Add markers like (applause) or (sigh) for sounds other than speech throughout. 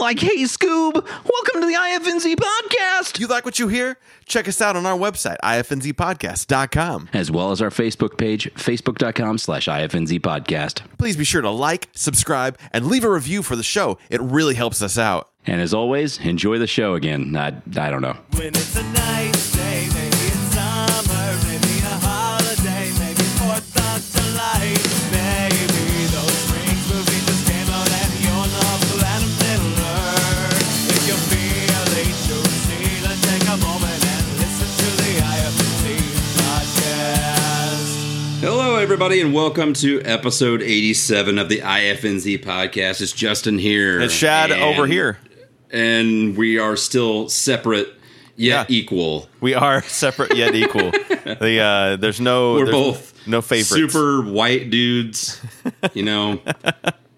Like, hey, Scoob, welcome to the IFNZ podcast. You like what you hear? Check us out on our website, ifnzpodcast.com. As well as our Facebook page, facebook.com slash IFNZ podcast. Please be sure to like, subscribe, and leave a review for the show. It really helps us out. And as always, enjoy the show again. I, I don't know. Everybody, and welcome to episode 87 of the IFNZ podcast. It's Justin here. It's Shad and- over here. And we are still separate yet Yeah. equal. We are (laughs) separate yet equal. the uh, there's no We're there's both no favorites. super white dudes, you know.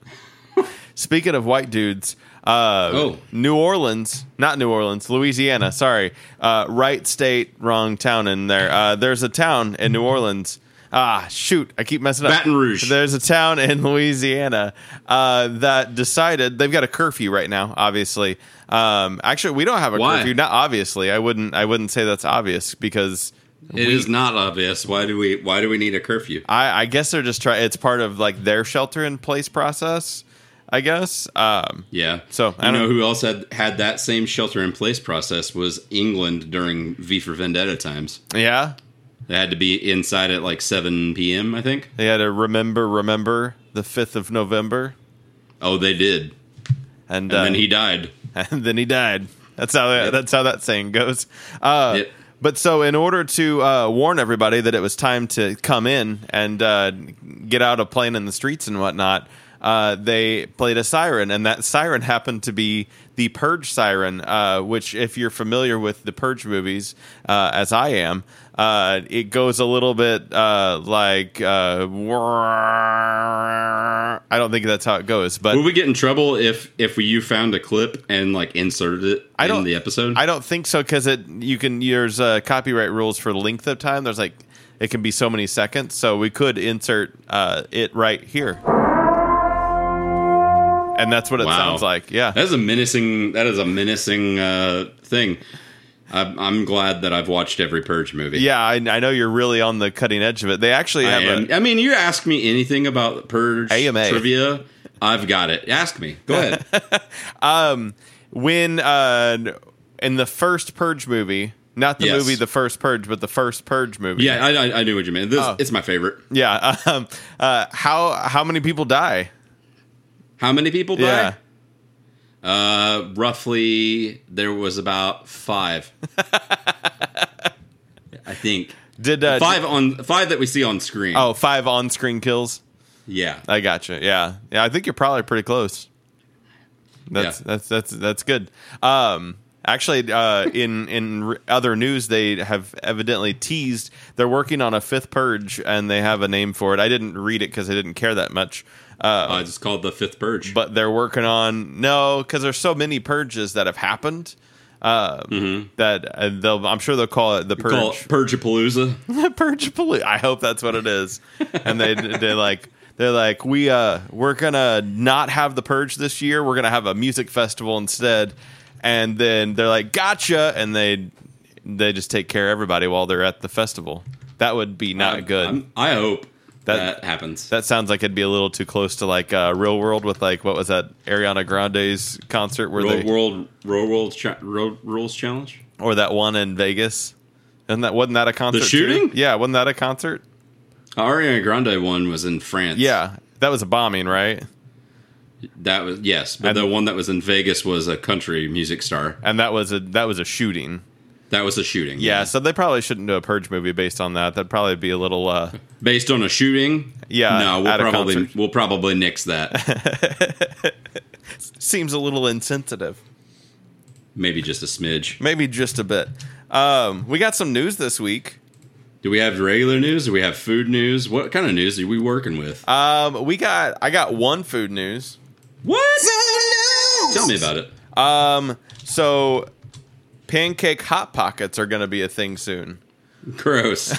(laughs) Speaking of white dudes, uh, Oh. New Orleans, not New Orleans, Louisiana. Sorry, uh, right state, wrong town in there. Uh, there's a town in New Orleans. Ah, shoot! I keep messing up. Baton Rouge. There's a town in (laughs) Louisiana uh, that decided they've got a curfew right now. Obviously, um, actually, we don't have a Why? curfew. Not obviously. I wouldn't. I wouldn't say that's obvious because It is not obvious. Why do we why do we need a curfew? I, I guess they're just trying. It's part of like their shelter in place process. I guess. Um, Yeah. So, I you know don't- know who else had had that same shelter in place process was England during V for Vendetta times. yeah. They had to be inside at like 7 p.m. I think. They had to remember, remember the fifth of November, Oh, they did. and, And uh, then he died. (laughs) and then he died. That's how that, that's how that saying goes. Uh, Yep. But so, in order to uh, warn everybody that it was time to come in and uh, get out of playing in the streets and whatnot, uh, they played a siren, and that siren happened to be the Purge siren. Uh, which, if you're familiar with the Purge movies, uh, as I am, uh, it goes a little bit uh, like uh, I don't think that's how it goes, but Would we get in trouble if if you found a clip and like inserted it I in don't- the episode? I don't think so because it you can there's uh, copyright rules for length of time. There's like it can be so many seconds, so we could insert uh, it right here, and that's what it Wow. sounds like. Yeah, that is a menacing. That is a menacing uh, thing. I'm, I'm glad that I've watched every Purge movie. yeah. I, I know you're really on the cutting edge of it. They actually I, have am. a I mean, you ask me anything about Purge AMA. trivia, I've got it. Ask me. Go (laughs) ahead. when uh, in the first Purge movie, not the Yes. movie The First Purge, but the first Purge movie. yeah, I, I, I knew what you meant. This, Oh. It's my favorite. yeah. (laughs) Um, uh, how how many people die? How many people die? Yeah. Uh, roughly, there was about five. (laughs) I think Did uh, five on five that we see on screen. Oh, five on-screen kills. yeah. I gotcha. Yeah, yeah. I think you're probably pretty close. That's Yeah. that's that's that's good. Um, actually, uh, in in other news, they have evidently teased they're working on a fifth purge, and they have a name for it. I didn't read it because I didn't care that much. Uh, Uh, it's called the Fifth Purge. but they're working on no, because there's so many purges that have happened. Uh, That uh, they'll, I'm sure they'll call it the purge. Mm-hmm. Call it Purgapalooza. purge police. (laughs) I hope that's what it is. And they they like they're like we uh we're gonna not have the purge this year. We're gonna have a music festival instead. And then they're like gotcha, and they they just take care of everybody while they're at the festival. That would be not I- good. I'm- I hope That- that, happens. that sounds like it'd be a little too close to like uh, Real World with like what was that Ariana Grande's concert where Road they World Road World Cha- Road Rules Challenge. or that one in Vegas. And that wasn't that a concert? too? shooting? Yeah, wasn't that a concert? Ariana Grande one was in France. Yeah, that was a bombing, right? that was yes, but And- the one that was in Vegas was a country music star. and that was a that was a shooting. That was a shooting. Yeah, so they probably shouldn't do a purge movie based on that. That'd probably be a little. uh (laughs) based on a shooting. Yeah, no, we'll probably we'll probably nix that. (laughs) Seems a little insensitive. Maybe just a smidge. Maybe just a bit. Um, we got some news this week. Do we have regular news? Do we have food news? What kind of news are we working with? Um, we got. I got one food news. what? Tell me about it. Um, so pancake hot pockets are going to be a thing soon. Gross. (laughs)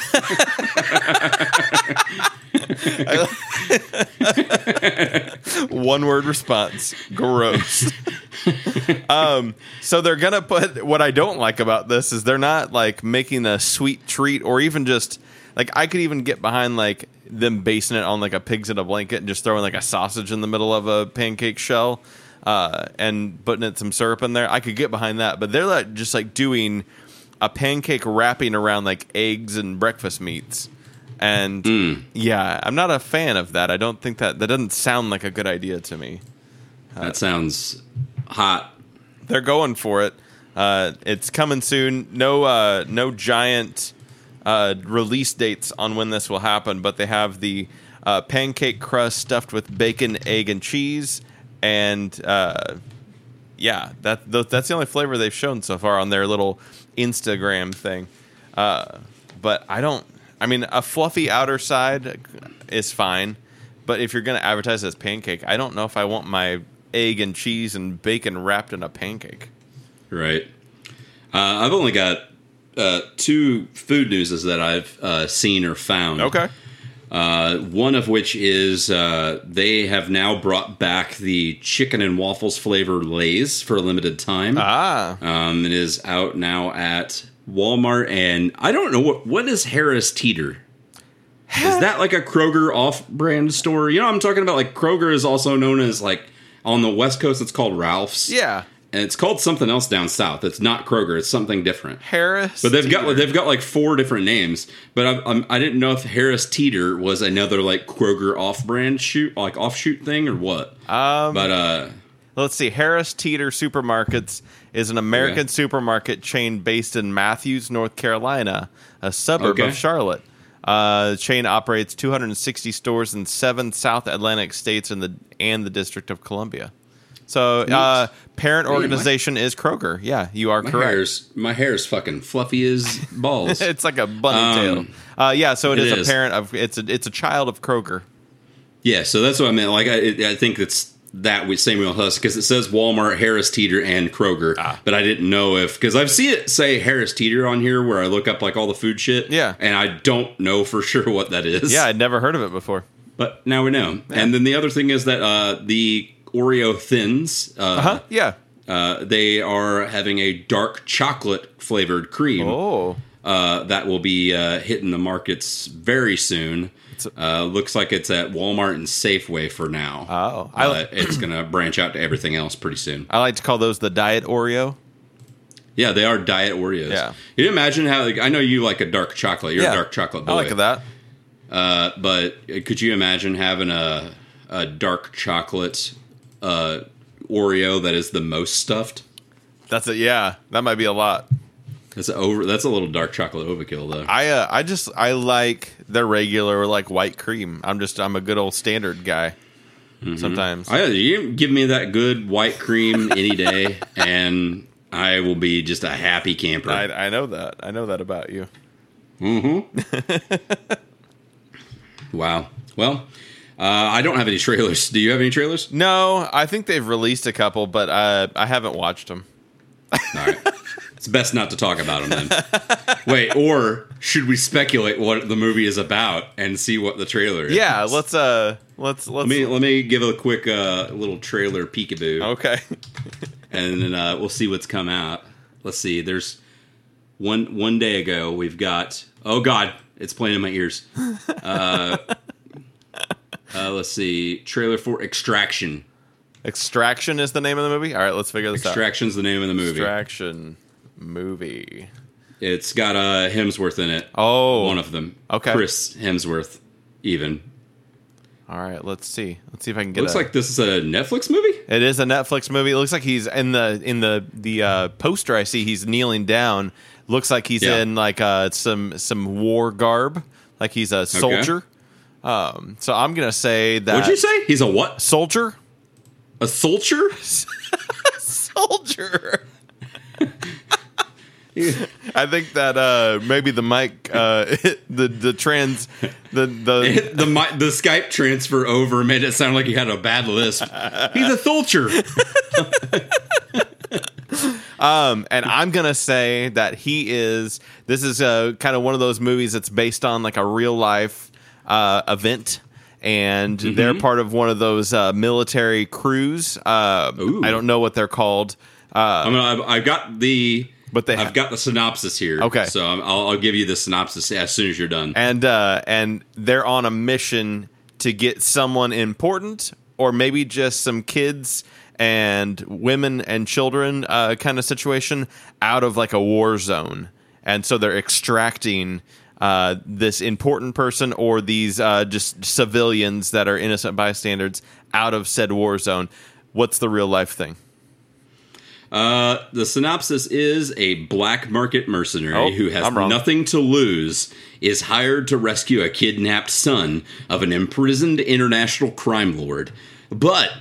One word response: gross. um, so they're gonna put what I don't like about this is they're not like making a sweet treat or even just like I could even get behind like them basing it on like a pigs in a blanket and just throwing like a sausage in the middle of a pancake shell uh, and putting it some syrup in there. I could get behind that, but they're like just like doing a pancake wrapping around like eggs and breakfast meats. And yeah, I'm not a fan of that. I don't think that that doesn't sound like a good idea to me. That sounds hot. they're going for it. Uh, it's coming soon. No, uh, no giant uh, release dates on when this will happen, but they have the uh, pancake crust stuffed with bacon, egg, and cheese, and uh, yeah, that that's the only flavor they've shown so far on their little Instagram thing. Uh, but I don't. I mean, a fluffy outer side is fine, but if you're going to advertise as pancake, I don't know if I want my egg and cheese and bacon wrapped in a pancake. Right. Uh, I've only got uh, two food newses that I've uh, seen or found. Okay. Uh, one of which is uh, they have now brought back the chicken and waffles flavor Lay's for a limited time. Ah, Um, it is out now at Walmart, and I don't know what what is Harris Teeter. Is that like a Kroger off-brand store? You know, I'm talking about like Kroger is also known as like on the West Coast. It's called Ralph's. yeah. And it's called something else down south. It's not Kroger. It's something different. Harris. But they've got they've got like four different names. But I, I'm, I didn't know if Harris Teeter was another like Kroger off-brand shoot like offshoot thing or what. Um, but uh, let's see. Harris Teeter Supermarkets is an American Okay. supermarket chain based in Matthews, North Carolina, a suburb Okay. of Charlotte. Uh, the chain operates 260 stores in seven South Atlantic states and the and the District of Columbia. So, uh, parent organization is Kroger. Yeah, you are my correct. hair's my hair's fucking fluffy as (laughs) balls. it's like a bunny Um, tail. Uh, yeah, so it it is, is. a parent of it's a it's a child of Kroger. yeah, so that's what I meant. Like I, I think it's that with Samuel Huss because it says Walmart, Harris Teeter, and Kroger. Ah. But I didn't know if because I've seen it say Harris Teeter on here where I look up like all the food shit. Yeah. and I don't know for (laughs) sure what that is. Yeah, I'd never heard of it before. But now we know. And then the other thing is that uh, the Oreo thins, uh, Huh? Yeah. uh, they are having a dark chocolate flavored cream Oh. uh, that will be uh, hitting the markets very soon. Uh, looks like it's at Walmart and Safeway for now. Oh. I- Uh, it's going to (clears throat) branch out to everything else pretty soon. I like to call those the diet Oreo. Yeah, they are diet Oreos. Yeah. Can you imagine how? Like, I know you like a dark chocolate. You're yeah, a dark chocolate boy. I like that. Uh, but could you imagine having a a dark chocolate uh, Oreo that is the most stuffed? That's it. Yeah, that might be a lot. That's a over. That's a little dark chocolate overkill, though. I uh, I just I like the regular like white cream. I'm just I'm a good old standard guy. Sometimes I, you give me that good white cream (laughs) any day, and I will be just a happy camper. I, I know that I know that about you. Hmm. (laughs) wow. Well, uh, I don't have any trailers. Do you have any trailers? No, I think they've released a couple, but uh, I haven't watched them. All right. It's best not to talk about them then. Wait, or should we speculate what the movie is about and see what the trailer is? Yeah, let's uh let's let's Let me let me give a quick uh, little trailer peekaboo, okay. (laughs) and then uh, we'll see what's come out. Let's see. There's one one day ago. We've got. Oh God, it's playing in my ears. Uh, uh, let's see. Trailer for Extraction. Extraction is the name of the movie. All right, let's figure this out. Extraction's the name of the movie. Extraction movie. It's got uh, Hemsworth in it. Oh, One of them. Okay. Chris Hemsworth. Even all right. Let's see. Let's see if I can get. It. Looks a- like this is a Netflix movie. It is a Netflix movie. It looks like he's in the in the the uh, poster. I see he's kneeling down. Looks like he's Yeah. in like uh, some some war garb, like he's a soldier. Um, so I'm gonna say that What'd you say? He's a what? soldier. A soldier? (laughs) Soldier. I think that uh, maybe the mic, uh, (laughs) the the trans, the the (laughs) the mi- the Skype transfer over made it sound like he had a bad lisp. He's a soldier. Um, and I'm gonna say that he is. This is uh, kind of one of those movies that's based on like a real life uh, event, and they're part of one of those uh, military crews. Uh, I don't know what they're called. Uh, I mean, I've, I've got the, But they I've ha- got the synopsis here. Okay. so I'm, I'll, I'll give you the synopsis as soon as you're done. and uh, and they're on a mission to get someone important, or maybe just some kids and women and children uh, kind of situation out of like a war zone, and so they're extracting. Uh, this important person or these uh, just civilians that are innocent bystanders out of said war zone. What's the real life thing? Uh, the synopsis is a black market mercenary Oh, who has nothing to lose is hired to rescue a kidnapped son of an imprisoned international crime lord. But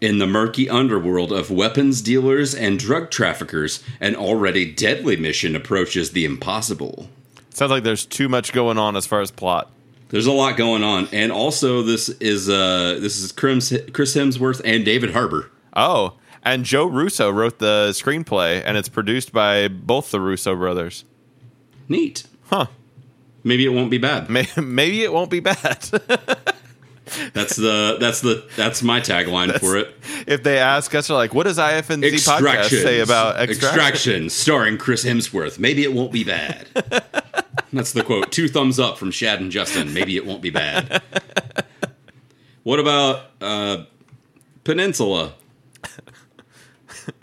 in the murky underworld of weapons dealers and drug traffickers, an already deadly mission approaches the impossible. Sounds like there's too much going on as far as plot. There's a lot going on, and also this is uh, this is Chris Chris Hemsworth and David Harbour. Oh, and Joe Russo wrote the screenplay, and it's produced by both the Russo brothers. Neat. Huh. Maybe it won't be bad. Maybe it won't be bad. (laughs) That's the that's the that's my tagline for it. if they ask us, they're like, "What does IFNZ podcast say about extraction?" Extraction, starring Chris Hemsworth. Maybe it won't be bad. (laughs) That's the quote. Two thumbs up from Shad and Justin. Maybe it won't be bad. What about uh, Peninsula?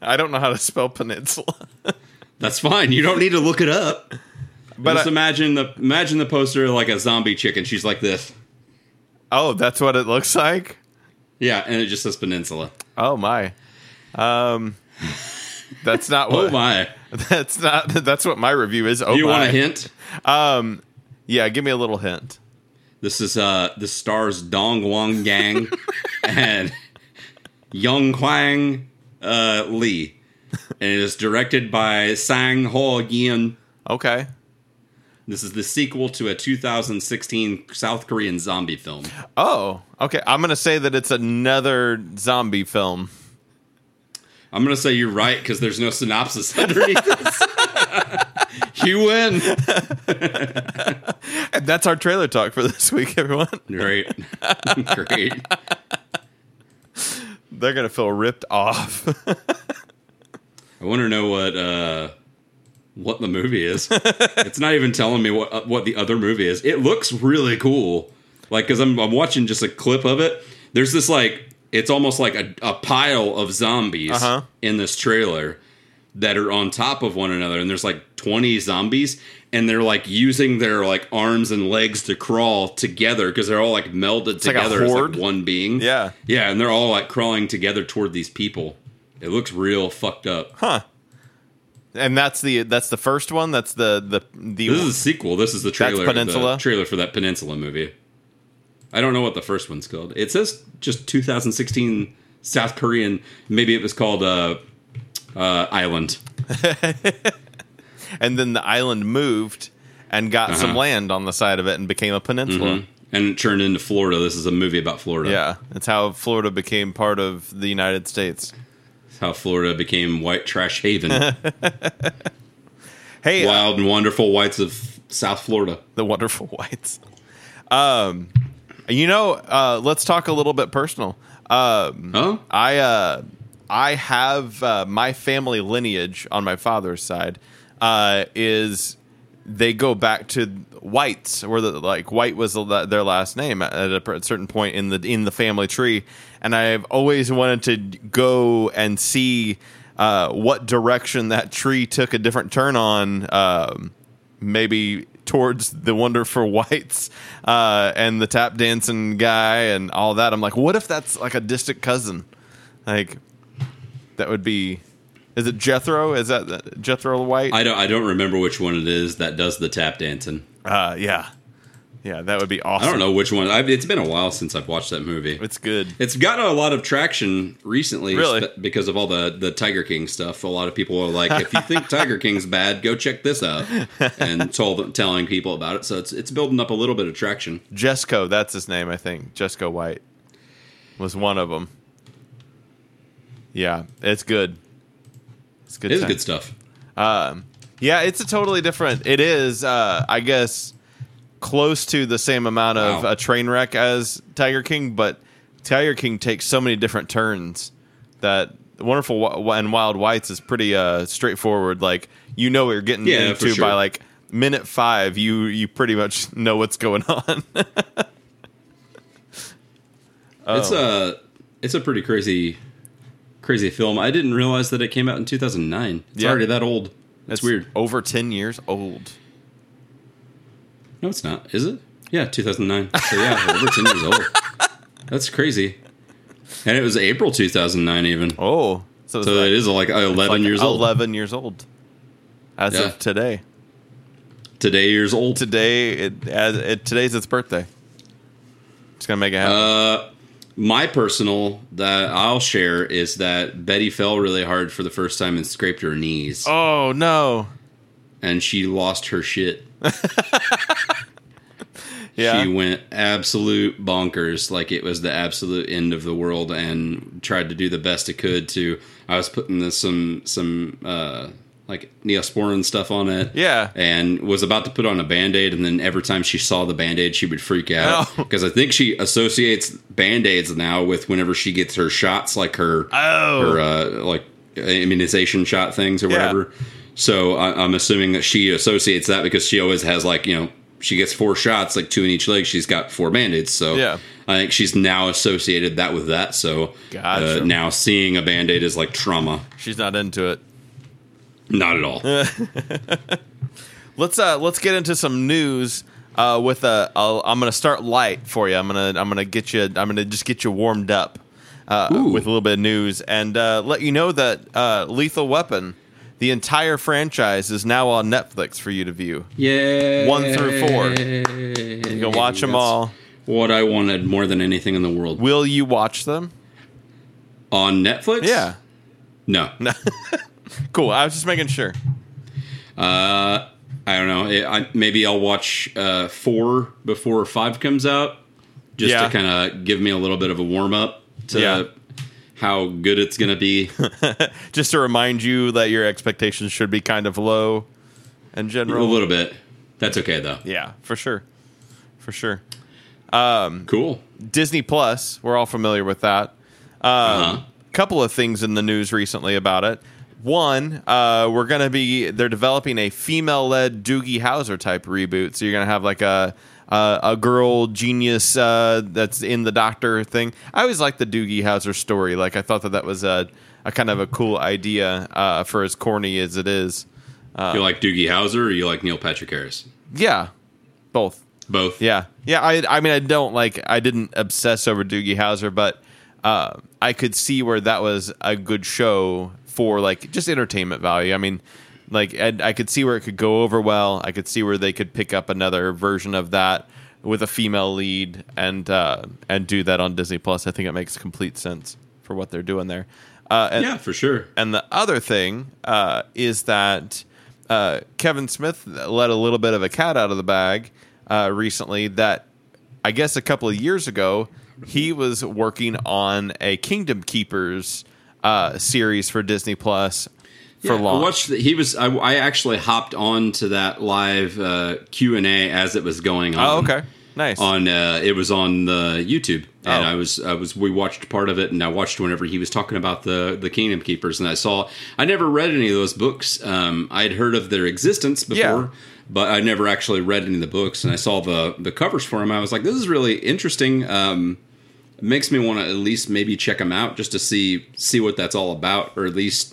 I don't know how to spell peninsula. (laughs) That's fine. You don't need to look it up. But Just I- imagine the imagine the poster like a zombie chicken. She's like this. oh, that's what it looks like. Yeah, and it just says Peninsula. Oh my. Um, that's not what. Oh what. my! (laughs) That's not. That's what my review is. Oh you my. want a hint? Um, Yeah, give me a little hint. This is uh the stars Dong Wang Gang (laughs) and Young Hwang uh, Lee, and it is directed by Sang Ho Yin. Okay. This is the sequel to a 2016 South Korean zombie film. Oh, okay. I'm gonna say that it's another zombie film. I'm gonna say you're right because there's no synopsis (laughs) underneath this. (laughs) you win. (laughs) And that's our trailer talk for this week, everyone. Great, great. They're gonna feel ripped off. I want to know what uh, what the movie is. it's not even telling me what uh, what the other movie is. It looks really cool. Like because I'm I'm watching just a clip of it. There's this like it's almost like a, a pile of zombies Uh-huh. in this trailer that are on top of one another, and there's like 20 zombies, and they're like using their like arms and legs to crawl together because they're all like melded like a together as horde. like one being. Yeah. yeah, and they're all like crawling together toward these people. It looks real fucked up. huh. And that's the that's the first one. That's the the the This is a sequel. This is the trailer. Peninsula? The trailer for that Peninsula movie. I don't know what the first one's called. It says just 2016 South Korean. Maybe it was called uh, uh, Island. (laughs) and then the island moved and got some Uh-huh. land on the side of it and became a peninsula. And it turned into Florida. This is a movie about Florida. Yeah, that's how Florida became part of the United States. How Florida became white trash haven. (laughs) Hey, uh, Wild and wonderful whites of South Florida. the wonderful whites. Um, you know, uh, let's talk a little bit personal. Um, Huh? I uh, I have uh, my family lineage on my father's side uh, is they go back to whites, where the like white was the, their last name at a certain point in the in the family tree, and I've always wanted to go and see uh, what direction that tree took a different turn on. Um, maybe towards the wonderful whites uh, and the tap dancing guy and all that. I'm like, what if that's like a distant cousin? Like that would be. Is it Jethro? Is that Jethro White? I don't. I don't remember which one it is that does the tap dancing. uh, yeah, yeah, that would be awesome. I don't know which one. I, it's been a while since I've watched that movie. It's good. It's gotten a lot of traction recently, Really? because of all the the Tiger King stuff. A lot of people are like, "If you think (laughs) Tiger King's bad, go check this out," and told telling people about it. So it's it's building up a little bit of traction. Jesco, that's his name, I think. Jesco White was one of them. Yeah, it's good. It's good. It is good stuff. Um, yeah, it's a totally different. It is, uh, I guess, close to the same amount of Wow. a train wreck as Tiger King, but Tiger King takes so many different turns that Wonderful and Wild Whites is pretty uh, straightforward. Like you know what you're getting Yeah, into sure. by like minute five. You you pretty much (laughs) know what's going on. (laughs) It's Oh. a it's a pretty crazy crazy film. I didn't realize that it came out in 2009. It's Yeah. already that old. That's it's weird. Over ten years old. No, it's not. Is it? Yeah, 2009. So yeah, (laughs) over 10 years old. That's crazy. And it was April 2009 even. Oh, so, So like- it is like 11 like years old. Eleven years old. As Yeah. of today. Today years old. Today, it, as it today's its birthday. It's gonna make it happen. Uh, my personal that I'll share is that Betty fell really hard for the first time and scraped her knees, oh no! And she lost her shit. (laughs) Yeah, She went absolute bonkers, like it was the absolute end of the world, and tried to do the best it could to. I was putting this, some some uh, like neosporin stuff on it, Yeah. and was about to put on a band aid, and then every time she saw the band aid, she would freak out Oh. (laughs) because I think she associates band aids now with whenever she gets her shots, like her Oh. her uh, like immunization shot things or Yeah. So I, I'm assuming that she associates that because she always has like you know she gets four shots, like two in each leg. She's got four band-aids. So Yeah. I think she's now associated that with that. So Gotcha. uh, now seeing a band-aid is like trauma. she's not into it. Not at all. (laughs) Let's uh let's get into some news. Uh, with a, I'll, I'm gonna start light for you. I'm gonna I'm gonna get you. I'm gonna just get you warmed up uh, with a little bit of news and uh, let you know that uh, Lethal Weapon, the entire franchise, is now on Netflix for you to view. Yeah. One through four. You can watch them all. What I wanted more than anything in the world. Will you watch them? On Netflix? Yeah. No. No. (laughs) Cool. I was just making sure. Uh, I don't know. I, I, maybe I'll watch uh, four before five comes out, just Yeah. to kind of give me a little bit of a warm up to Yeah. How good it's gonna be. (laughs) Just to remind you that your expectations should be kind of low in general. a little bit. That's okay though. Yeah, for sure. For sure. Cool. Disney Plus, we're all familiar with that. Um, Uh-huh. Couple of things in the news recently about it. One, uh, we're going to be they're developing a female-led Doogie Howser type reboot. So you're going to have like a a, a girl genius uh, that's in the doctor thing. I always liked the Doogie Howser story. Like I thought that that was a, a kind of a cool idea uh, for as corny as it is. you like Doogie Howser or you like Neil Patrick Harris? Yeah, both. Both. Yeah, yeah. I I mean, I don't like. I didn't obsess over Doogie Howser, but uh, I could see where that was a good show for like just entertainment value. I mean, like I, I could see where it could go over well. I could see where they could pick up another version of that with a female lead and uh, and do that on Disney Plus. I think it makes complete sense for what they're doing there. Uh, and, Yeah, for sure. and the other thing uh, is that uh, Kevin Smith let a little bit of a cat out of the bag uh, recently. That I guess a couple of years ago he was working on a Kingdom Keepers uh, series for Disney Plus for Yeah, I watched. The, he was. I, I actually hopped on to that live uh, Q and A as it was going on. oh, okay, nice. on uh, it was on the YouTube, and Oh. I was I was we watched part of it, and I watched whenever he was talking about the the Kingdom Keepers, and I saw I never read any of those books. Um, I'd heard of their existence before, Yeah. but I never actually read any of the books. And I saw the the covers for them. I was like, this is really interesting. Um, makes me want to at least maybe check them out just to see see what that's all about, or at least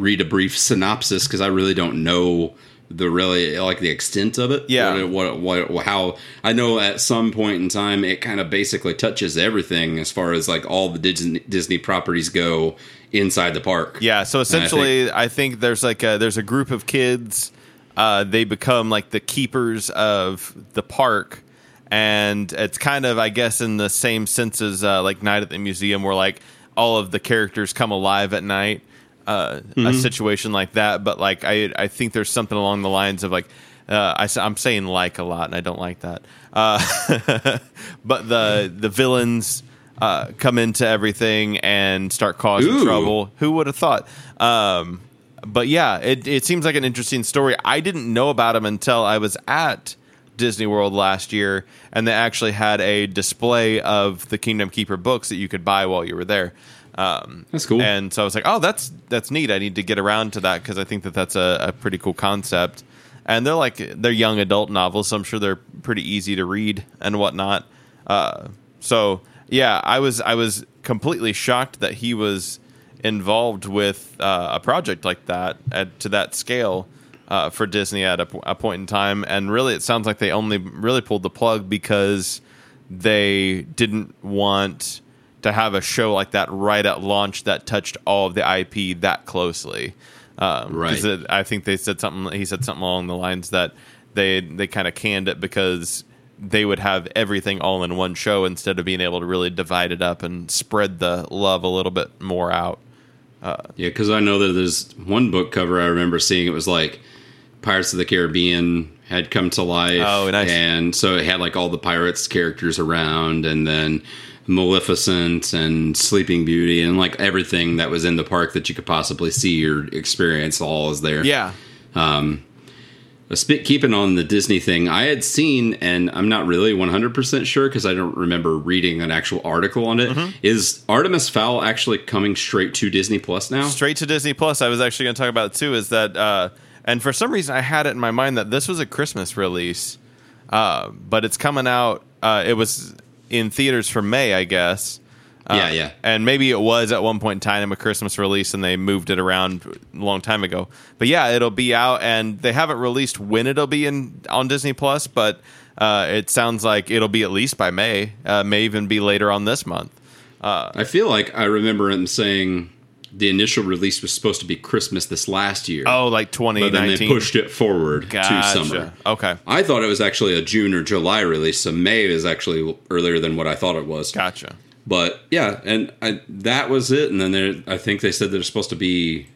read a brief synopsis because I really don't know the really like the extent of it. Yeah. what, what what how I know at some point in time it kind of basically touches everything as far as like all the Disney Disney properties go inside the park. Yeah, so essentially, I think, there's like a, there's a group of kids. Uh, they become like the keepers of the park, and it's kind of, I guess, in the same sense as uh, like Night at the Museum, where like all of the characters come alive at night. Uh, A situation like that, but like I, I think there's something along the lines of like. Uh, I, am saying like a lot, and I don't like that. Uh, (laughs) but the the villains uh, come into everything and start causing Ooh. trouble. Who would have thought? Um, but yeah, it, it seems like an interesting story. I didn't know about him until I was at Disney World last year, and they actually had a display of the Kingdom Keeper books that you could buy while you were there. Um, That's cool. And so I was like, oh, that's that's neat. I need to get around to that because I think that that's a, a pretty cool concept. And they're like they're young adult novels, so I'm sure they're pretty easy to read and whatnot. Uh, so yeah, I was I was completely shocked that he was involved with uh, a project like that at, to that scale uh, for Disney at a, p- a point in time. And really, it sounds like they only really pulled the plug because they didn't want to have a show like that right at launch that touched all of the IP that closely. Um, Right. it- I think they said something. He said something along the lines that they they kind of canned it because they would have everything all in one show instead of being able to really divide it up and spread the love a little bit more out. Yeah, because I know that there's one book cover I remember seeing. It was like Pirates of the Caribbean had come to life. Oh, nice. And so it had like all the pirates characters around, and then Maleficent and Sleeping Beauty, and like everything that was in the park that you could possibly see or experience. All is there. Yeah, A spit keeping on the Disney thing, I had seen, and I'm not really 100% sure because I don't remember reading an actual article on it. Is Mm-hmm. Artemis Fowl actually coming straight to Disney Plus now? straight to Disney Plus. I was actually going to talk about it too. Is that uh, and for some reason I had it in my mind that this was a Christmas release, uh, but it's coming out. Uh, it was in theaters for May, I guess. Uh, Yeah, yeah. And maybe it was at one point in time a Christmas release, and they moved it around a long time ago. But yeah, it'll be out, and they haven't released when it'll be in on Disney Plus, but uh, it sounds like it'll be at least by May. Uh, may even be later on this month. I feel like I remember him saying the initial release was supposed to be Christmas this last year. Oh, like but then they pushed it forward Gotcha. to summer. Okay. I thought it was actually a June or July release, so May is actually earlier than what I thought it was. Gotcha. But yeah, and I, that was it. And then there, I think they said there's supposed to be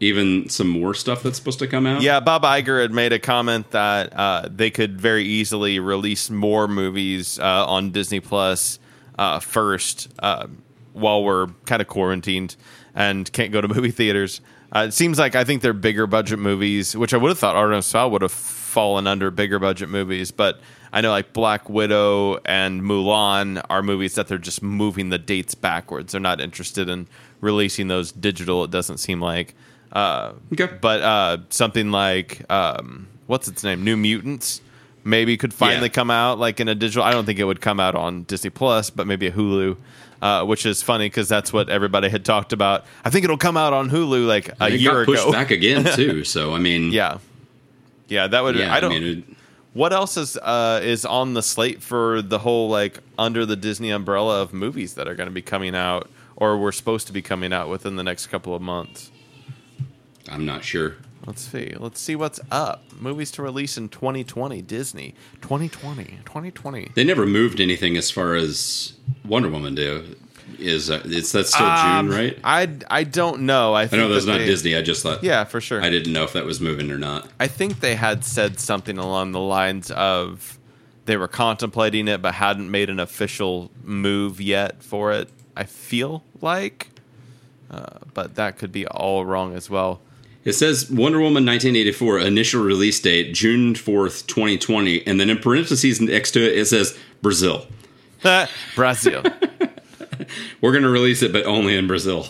even some more stuff that's supposed to come out. Yeah, Bob Iger had made a comment that uh, they could very easily release more movies uh, on Disney Plus uh, first uh, while we're kind of quarantined and can't go to movie theaters. Uh, it seems like I think they're bigger budget movies, which I would have thought Artemis Fowl would have fallen under bigger budget movies, but I know like Black Widow and Mulan are movies that they're just moving the dates backwards. They're not interested in releasing those digital. It doesn't seem like. Uh, Okay. but uh, something like um, what's its name, New Mutants, maybe could finally Yeah. come out like in a digital. I don't think it would come out on Disney Plus, but maybe a Hulu. Uh, which is funny because that's what everybody had talked about. I think it'll come out on Hulu like a it year got pushed ago. back again (laughs) too. So I mean, yeah, yeah, that would. yeah. I don't. mean, it, what else is uh, is on the slate for the whole like under the Disney umbrella of movies that are going to be coming out or were supposed to be coming out within the next couple of months? I'm not sure. Let's see. Let's see what's up. Movies to release in 2020. Disney 2020. 2020. They never moved anything as far as Wonder Woman do. Is uh, it's that's still Um, June, right? I I don't know. I, I know that's that not they- Disney. I just thought. Yeah, for sure. I didn't know if that was moving or not. I think they had said something along the lines of they were contemplating it but hadn't made an official move yet for it. I feel like, uh, but that could be all wrong as well. It says Wonder Woman 1984 initial release date June 4th, 2020, and then in parentheses next to it it says Brazil. (laughs) Brazil. (laughs) We're going to release it, but only in Brazil.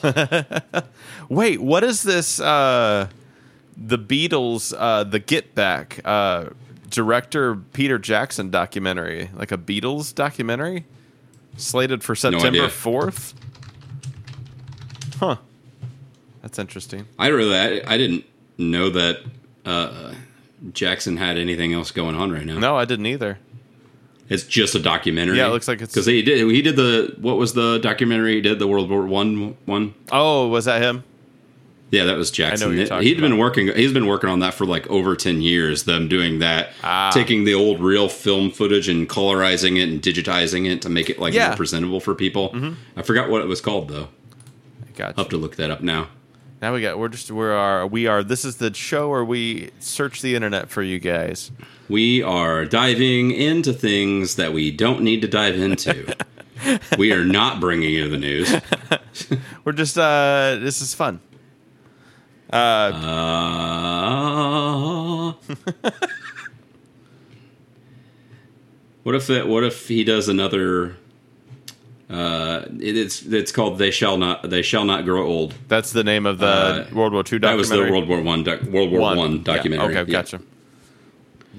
(laughs) Wait, what is this? Uh, the Beatles, uh, the Get Back, uh, director Peter Jackson documentary, like a Beatles documentary, slated for September fourth. Huh. That's interesting. I really, I, I didn't know that uh, Jackson had anything else going on right now. No, I didn't either. It's just a documentary. Yeah, it looks like it's- because he did. He did the what was the documentary he did the World War One one. Oh, was that him? Yeah, that was Jackson. what you're talking He'd been working. He's been working on that for like over ten years. Them doing that, Ah. taking the old real film footage and colorizing it and digitizing it to make it like Yeah. Mm-hmm. more presentable for people. I forgot what it was called though. I'll have to look that up now. Now we got. We're just. We are. We are. This is the show where we search the internet for you guys. We are diving into things that we don't need to dive into. (laughs) we are not bringing you the news. (laughs) We're just. uh This is fun. Uh, (laughs) What if it, what if he does another? Uh, it, it's it's called "They Shall Not They Shall Not Grow Old." That's the name of the Uh, World War II documentary. That was the. World War One doc, World War One, Yeah, documentary. Okay, Yeah. gotcha.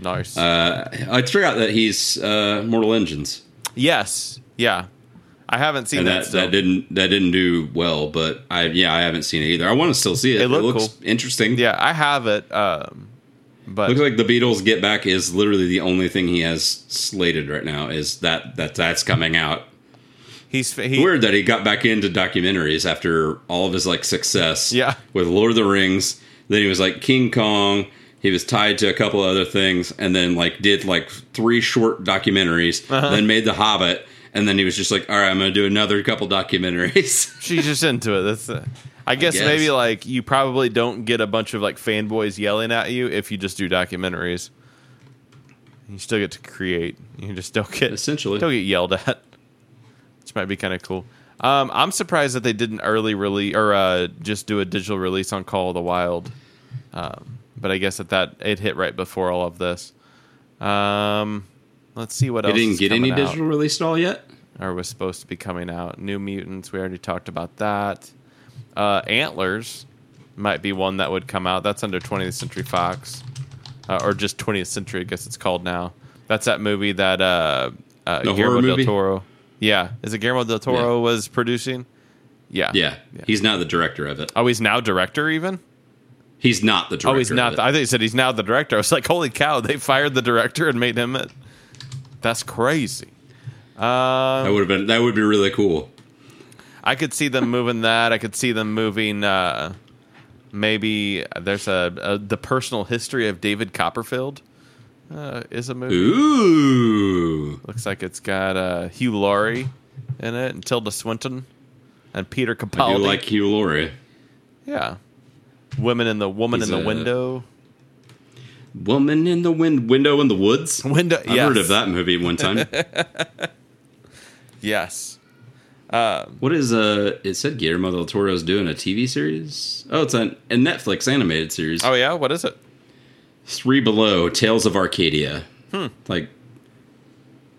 Nice. Uh, I forgot that he's uh, Mortal Engines, yes. Yeah. I haven't seen that. that, that didn't that didn't do well. But I yeah I haven't seen it either. I want to still see it. It It, looks cool. interesting. Yeah, I have it. Um, but Looks like the Beatles Get Back is literally the only thing he has slated right now. Is that that that's coming out? He's he, Weird that he got back into documentaries after all of his like success. Yeah. with Lord of the Rings. Then he was like King Kong. He was tied to a couple other things, and then like did like three short documentaries. Uh-huh. Then made The Hobbit, and then he was just like, "All right, I'm going to do another couple documentaries." (laughs) she's just into it. That's. Uh, I guess, guess. maybe like you probably don't get a bunch of like fanboys yelling at you if you just do documentaries. You still get to create. You just don't get Essentially. don't get yelled at. Which might be kind of cool. Um, I'm surprised that they didn't early release or uh, just do a digital release on Call of the Wild. Um, but I guess that that it hit right before all of this. Um, let's see what he else. didn't get any out. digital release at all yet. or was supposed to be coming out. New Mutants, we already talked about that. Uh, Antlers might be one that would come out. That's under 20th Century Fox, uh, or just 20th Century, I guess it's called now. That's that movie that uh, uh, The Guillermo horror del movie? Toro. Yeah, is it Guillermo del Toro Yeah. was producing? Yeah. Yeah, he's now the director of it. Oh, he's now director even. He's not the director. Oh, he's not. Of The. I think he said he's now the director. I was like, holy cow! They fired the director and made him it. That's crazy. that would have been that would be really cool. I could see them moving (laughs) that. I could see them moving. Uh, maybe there's a, a the personal history of David Copperfield uh, is a movie. Ooh. Looks like it's got uh, Hugh Laurie in it and Tilda Swinton and Peter I Capaldi. do like Hugh Laurie. yeah, women in the woman He's in the a- window. Woman in the wind, window in the woods. (laughs) Window. I've yes. heard of that movie one time. (laughs) Yes. what is uh? It said Guillermo del Toro's doing a TV series. Oh, it's a, a Netflix animated series. Oh yeah. What is it? Three Below: Tales of Arcadia. Hmm. Like,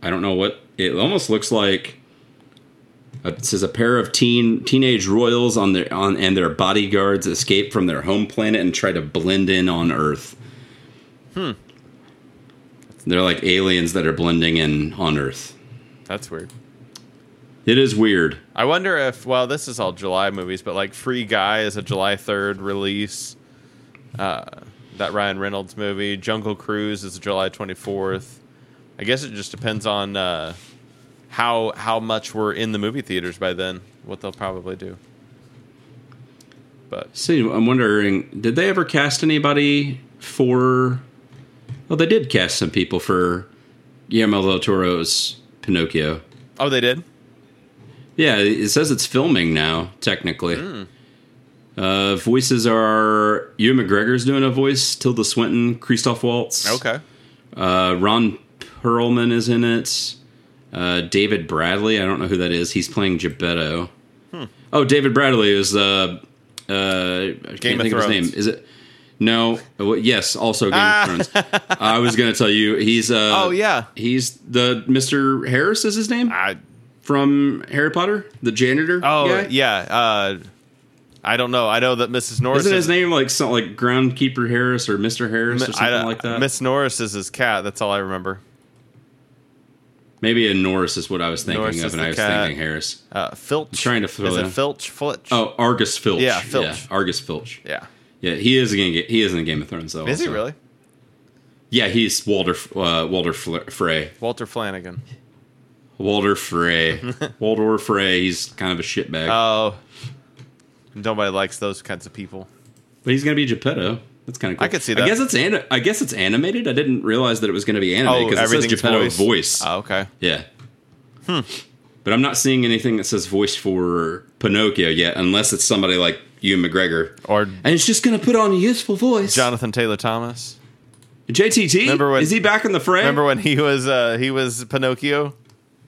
I don't know what it almost looks like. It says a pair of teen teenage royals on their on and their bodyguards escape from their home planet and try to blend in on Earth. Hmm. They're like aliens that are blending in on Earth. That's weird. It is weird. I wonder if well, this is all July movies, but like Free Guy is a July third release. Uh, that Ryan Reynolds movie, Jungle Cruise is July twenty fourth. I guess it just depends on uh, how how much we're in the movie theaters by then. What they'll probably do. But See, I'm wondering, did they ever cast anybody for? Well, they did cast some people for Guillermo del Toro's Pinocchio. oh, they did. Yeah, it says it's filming now. Technically, Hmm. Uh, voices are Ewan McGregor's doing a voice, Tilda Swinton, Christoph Waltz. Okay. Uh, Ron Perlman is in it. Uh, David Bradley, I don't know who that is. He's playing Geppetto. Hmm. Oh, David Bradley is uh, uh, I Game can't of think of his name. Is it? No. Uh, well, yes, also Game of Thrones. I was going to tell you he's. Uh, Ah. Oh yeah. He's the Mr. Harris is his name I, from Harry Potter, the janitor. oh guy? yeah. Uh, I don't know. I know that Mrs. Norris Isn't is his name like something like Groundkeeper Harris or Mr. Harris or something I- like that? Miss Norris is his cat. That's all I remember. Maybe a Norris is what I was thinking Norris of, and I was cat. thinking Harris. Uh, Filch. trying to fill Is it in. Filch? Filch. Oh, Argus Filch. Yeah, Filch. Argus Filch. yeah. Yeah, he is gonna. He is in Game of Thrones though. Is he really? Yeah, he's Walter uh, Walter Frey. Walter Flanagan. Walter Frey. (laughs) Walter Frey. He's kind of a shitbag, Oh, nobody likes those kinds of people. but he's gonna be Geppetto. That's kind of cool. I could see that. I guess it's an- I guess it's animated. I didn't realize that it was going to be animated because it says Oh, Geppetto voice. voice. Oh, okay. Yeah. Hmm. But I'm not seeing anything that says voice for Pinocchio yet, unless it's somebody like Ewan McGregor. Or And it's just going to put on a useful voice. Jonathan Taylor Thomas. JTT? Remember when- Is he back in the frame? Remember when he was uh, he was Pinocchio?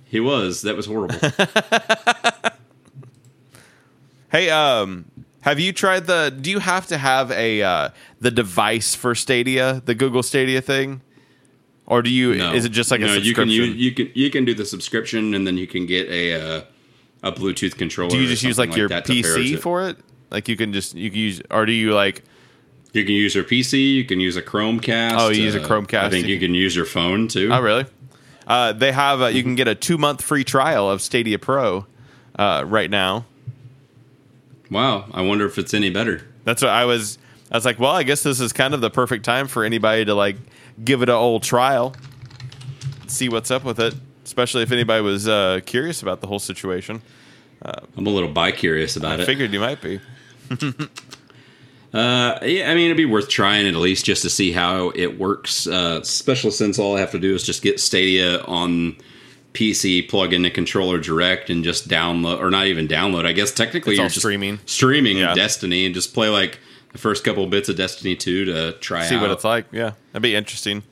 He was. That was horrible. (laughs) Hey, um, have you tried the? Do you have to have a uh, the device for Stadia, the Google Stadia thing? or do you? No. Is it just like a no, you can subscription? use, you can you can do the subscription and then you can get a uh, a Bluetooth controller. do you just use something like your PC it. for it? Like you can just you can use, or do you like? You can use your PC. You can use a Chromecast. Oh, you use a uh, Chromecast. I think you can use your phone too. Oh, really? Uh, they have. Uh, you can get a two month free trial of Stadia Pro uh, right now. Wow, I wonder if it's any better. That's what I was. I was like, well, I guess this is kind of the perfect time for anybody to like give it a old trial, see what's up with it. Especially if anybody was uh, curious about the whole situation. I'm a little bi curious about it. I it. figured you might be. (laughs) Uh, yeah, I mean, it'd be worth trying at least just to see how it works. Uh, especially since all I have to do is just get Stadia on PC, plug in the controller direct, and just download, or not even download. I guess technically It's you're just streaming. streaming Yeah. Destiny, and just play like the first couple bits of Destiny two to try See out, what it's like. Yeah, that'd be interesting.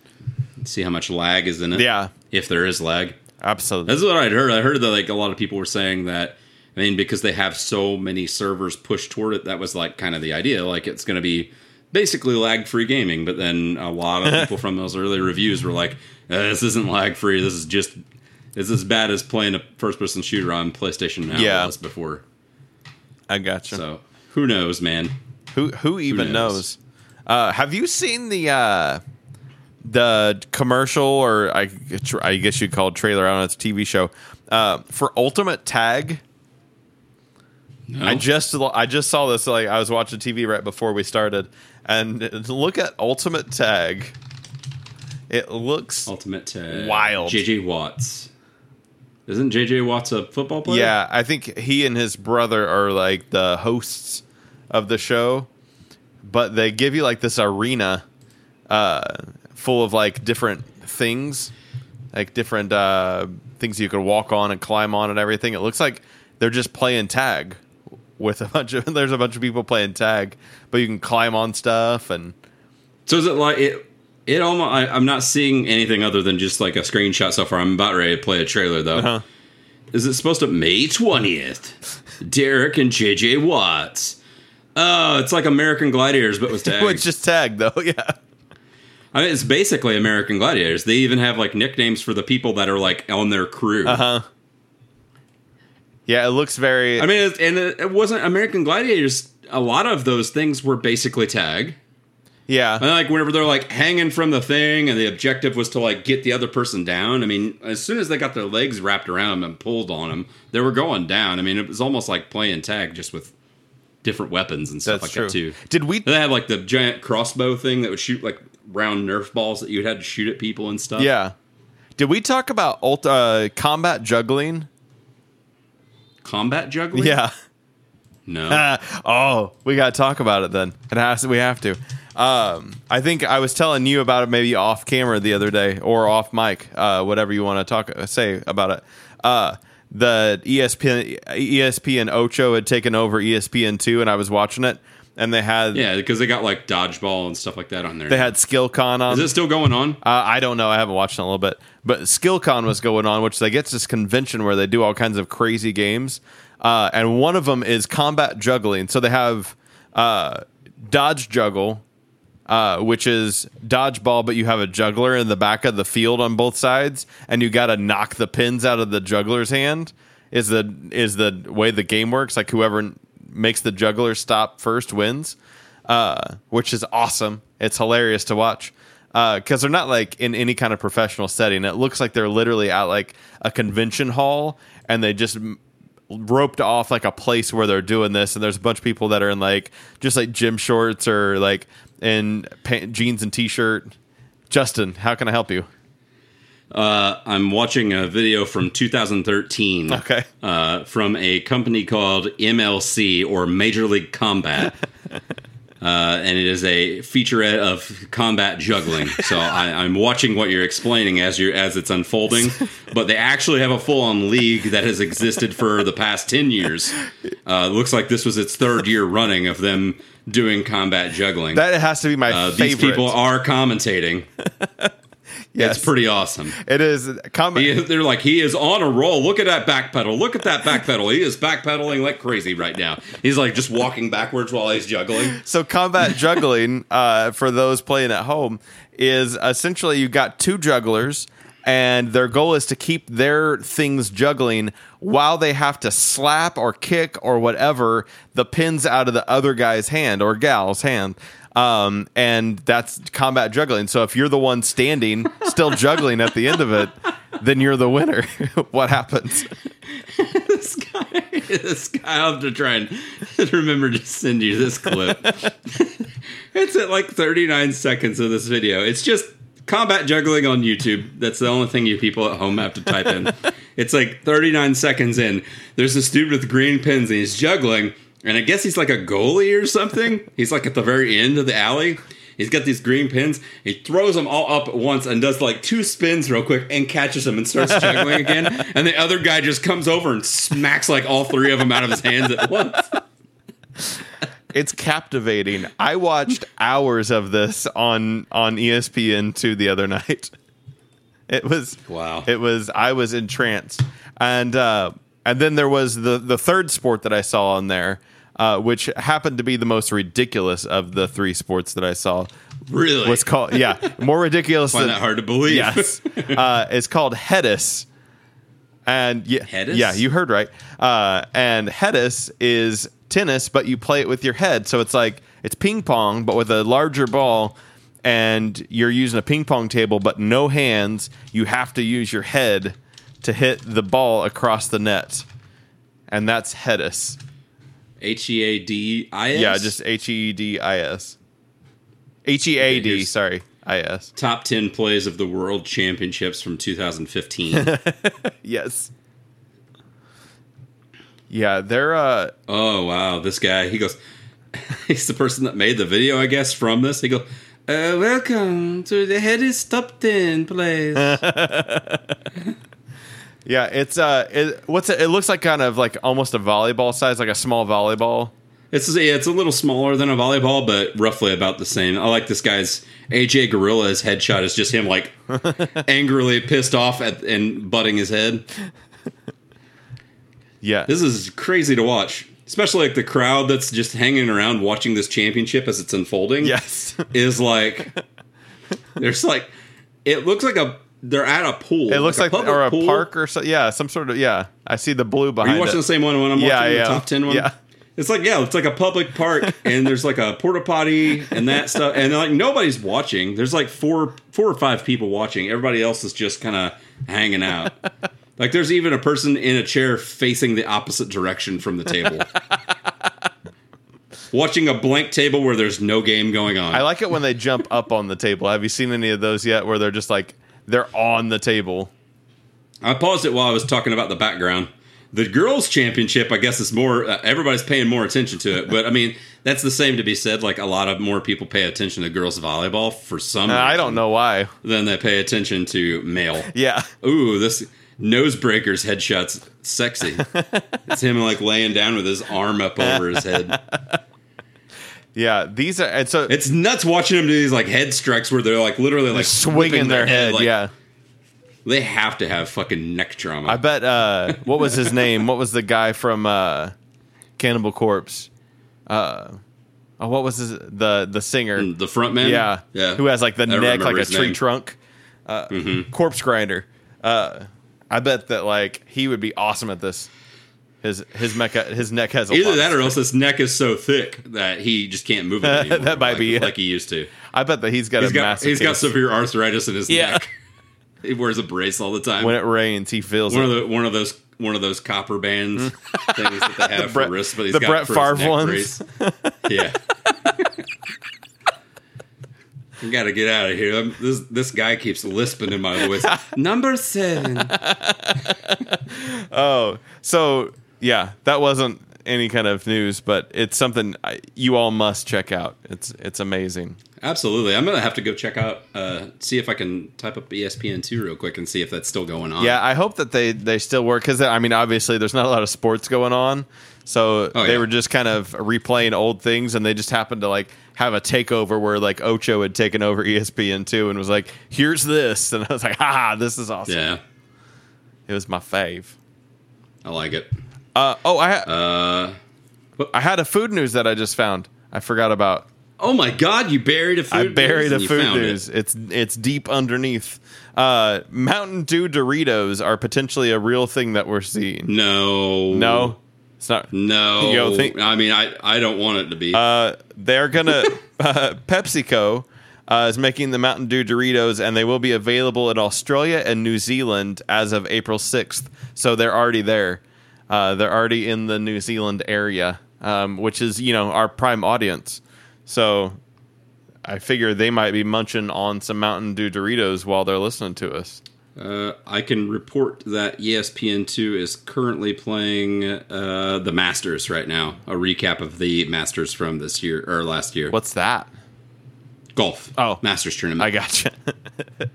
see how much lag is in it. Yeah, if there is lag. absolutely. That's what I'd heard. I heard that like a lot of people were saying that. I mean, because they have so many servers pushed toward it, that was like kind of the idea. Like it's going to be basically lag free gaming. But then a lot of people (laughs) from those early reviews were like, uh, "This isn't lag free. This is just it's as bad as playing a first person shooter on PlayStation Now Yeah. was before." I gotcha. So who knows, man? Who who even knows? knows? Uh, have you seen the uh, the commercial or I I guess you'd call it trailer? I don't know. It's a TV show uh, for Ultimate Tag. No? I just I just saw this. Like I was watching TV right before we started, and look at Ultimate Tag. It looks Ultimate Tag. Wild. JJ Watts. Isn't JJ Watts a football player? Yeah, I think he and his brother are like the hosts of the show, but they give you like this arena uh, full of like different things, like different uh, things you could walk on and climb on and everything. It looks like they're just playing tag with a bunch of (laughs) there's a bunch of people playing tag, but you can climb on stuff and So is it like it? It almost. I, I'm not seeing anything other than just like a screenshot so far. I'm about ready to play a trailer though. Uh-huh. Is it supposed to May 20th? Derek and JJ Watts. Oh, it's like American Gladiators, but with (laughs) tags. it's just tag though. (laughs) Yeah, I mean, it's basically American Gladiators. They even have like nicknames for the people that are like on their crew. uh huh. Yeah, it looks very. I mean, it, and it, it wasn't American Gladiators. A lot of those things were basically tag. Yeah, And like whenever they're like hanging from the thing, and the objective was to like get the other person down. I mean, as soon as they got their legs wrapped around them and pulled on them, they were going down. I mean, it was almost like playing tag just with different weapons and stuff that's like true. that too. Did we? They had like the giant crossbow thing that would shoot like round Nerf balls that you had to shoot at people and stuff. Yeah. Did we talk about ult- uh, combat juggling? combat juggling. Yeah. no. (laughs) oh, we got to talk about it then. It has. We have to. Um, I think I was telling you about it maybe off camera the other day or off mic, uh, whatever you want to talk say about it. Uh, the ESPN ESPN Ocho had taken over ESPN two, and I was watching it, and they had yeah, because they got like dodgeball and stuff like that on there. they had SkillCon on. Is it still going on? Uh, I don't know. I haven't watched it in a little bit, but SkillCon was going on, which they get this convention where they do all kinds of crazy games, uh, and one of them is combat juggling. So they have uh, dodge juggle, uh, which is dodgeball, but you have a juggler in the back of the field on both sides, and you got to knock the pins out of the juggler's hand. Is the is the way the game works? Like whoever makes the juggler stop first wins, uh, which is awesome. It's hilarious to watch because they're not like in any kind of professional setting. It looks like they're literally at like a convention hall, and they just roped off like a place where they're doing this. And there's a bunch of people that are in like just like gym shorts or like in pa- jeans and t-shirt. Justin, how can I help you? Uh, I'm watching a video from 2013. Okay. Uh, from a company called MLC or Major League Combat. (laughs) uh, and it is a featurette of combat juggling. So I, I'm watching what you're explaining as you as it's unfolding. But they actually have a full on league that has existed for the past 10 years. Uh, looks like this was its third year running of them doing combat juggling. That has to be my uh, favorite. these people are commentating. (laughs) Yes. It's pretty awesome. It is combat. He, they're like, he is on a roll. Look at that back pedal. Look at that back pedal. He is backpedaling like crazy right now. He's like just walking backwards while he's juggling. So combat (laughs) juggling, uh, for those playing at home, is essentially you got two jugglers, and their goal is to keep their things juggling while they have to slap or kick or whatever the pins out of the other guy's hand or gal's hand. Um, and that's combat juggling. So if you're the one standing, still (laughs) juggling at the end of it, then you're the winner. (laughs) what happens? (laughs) this guy, this guy, I'll have to try and remember to send you this clip. it's at like 39 seconds of this video. It's just combat juggling on YouTube. That's the only thing you people at home have to type in. (laughs) it's like 39 seconds in. There's this dude with green pins and he's juggling, and I guess he's like a goalie or something. He's like at the very end of the alley. He's got these green pins. He throws them all up at once and does like two spins real quick and catches them and starts juggling again. (laughs) And the other guy just comes over and smacks like all three of them out of his hands at once. It's captivating. I watched hours of this on on ESPN two the other night. It was Wow. It was I was entranced, and uh, and then there was the the third sport that I saw on there, uh, which happened to be the most ridiculous of the three sports that I saw. Really? Was called yeah more ridiculous Find than that hard to believe. Yes, (laughs) uh, it's called Headis, and yeah, Headis? yeah, you heard right. Uh, and Headis is tennis, but you play it with your head, so it's like it's ping pong, but with a larger ball, and you're using a ping pong table, but no hands. You have to use your head to hit the ball across the net, and that's Headis. H E A D I S? Yeah, just H E D I S. H E A D. Sorry, I S. top 10 plays of the world championships from 2015. (laughs) Yes. Yeah, they're uh oh, wow. This guy, he goes, (laughs) he's the person that made the video, I guess, from this. He goes, uh, welcome to the Headis top 10 plays. (laughs) Yeah, it's uh, it, what's it? It looks like kind of like almost a volleyball size, like a small volleyball. It's yeah, it's a little smaller than a volleyball, but roughly about the same. I like this guy's AJ Gorilla's headshot is just him like (laughs) angrily pissed off at and butting his head. Yeah, This is crazy to watch, especially like the crowd that's just hanging around watching this championship as it's unfolding. yes, (laughs) is like there's like it looks like a they're at a pool. it looks like, public or a pool. park or so. Yeah, some sort of yeah. I see the blue Are behind you watching it. the same one when I'm Yeah, watching yeah. the top ten one? Yeah. It's like yeah, it's like a public park, (laughs) and there's like a porta potty and that stuff, and like nobody's watching. There's like four, four or five people watching. Everybody else is just kind of hanging out. (laughs) like there's even a person in a chair facing the opposite direction from the table, (laughs) watching a blank table where there's no game going on. I like it when they jump up on the table. Have you seen any of those yet? Where they're just like they're on the table. I paused it while I was talking about the background. The girls' championship, I guess, is more. Uh, everybody's paying more attention to it, but I mean, that's the same to be said. Like a lot of more people pay attention to girls' volleyball for some. And I don't know why. Than they pay attention to male. Yeah, Ooh, this nose breakers headshot's sexy. (laughs) it's him like laying down with his arm up over his head. (laughs) yeah. These are and so It's nuts watching him do these like head strikes where they're like literally like swinging whipping their head. like, yeah, they have to have fucking neck trauma. I bet. uh What was his name? What was the guy from uh Cannibal Corpse? Uh, oh, what was his, the the singer? the front man, Yeah, yeah, Who has like the I neck like a tree name. trunk. Uh, mhm Corpsegrinder. Uh, I bet that like he would be awesome at this. His his mecha his neck has lot Either that or else his neck is so thick that he just can't move it (laughs) anymore. That might like, be it. like he used to. I bet that he's got He's a got massive. he's got severe arthritis in his Yeah. neck. (laughs) He wears a brace all the time. When it rains, he feels one it. of the one of those one of those copper bands mm. things that they (laughs) have Brett- for wrists, but he's the got Brett for his Favre neck ones. Yeah. I gotta get out of here. I'm- this this guy keeps lisping in my voice. (laughs) Number seven. (laughs) oh, so yeah, that wasn't any kind of news, but it's something I, you all must check out. It's it's amazing. Absolutely. I'm gonna have to go check out, uh, see if I can type up ESPN two real quick and see if that's still going on. Yeah, I hope that they they still work because I mean, obviously, there's not a lot of sports going on, so Oh, they yeah. were just kind of replaying old things, and they just happened to like have a takeover where like Ocho had taken over ESPN two and was like, "Here's this," (laughs) and I was like, "Ha, this is awesome." Yeah, It was my fave. I like it. Uh, oh, I ha- Uh, I had a food news that I just found. I forgot about. oh my God, you buried a food. News. I buried news a food found it. news. It's it's deep underneath. Uh, Mountain Dew Doritos are potentially a real thing that we're seeing. No, No, it's not. no. You think- I mean, I I don't want it to be. Uh, they're gonna (laughs) uh, PepsiCo uh, is making the Mountain Dew Doritos, and they will be available in Australia and New Zealand as of April sixth. So they're already there. Uh, they're already in the New Zealand area, um, which is you know our prime audience. So I figure they might be munching on some Mountain Dew Doritos while they're listening to us. Uh, I can report that E ESPN2 is currently playing uh, the Masters right now. A recap of the Masters from this year or last year. What's that? golf? Oh. Masters tournament. I got gotcha. (laughs)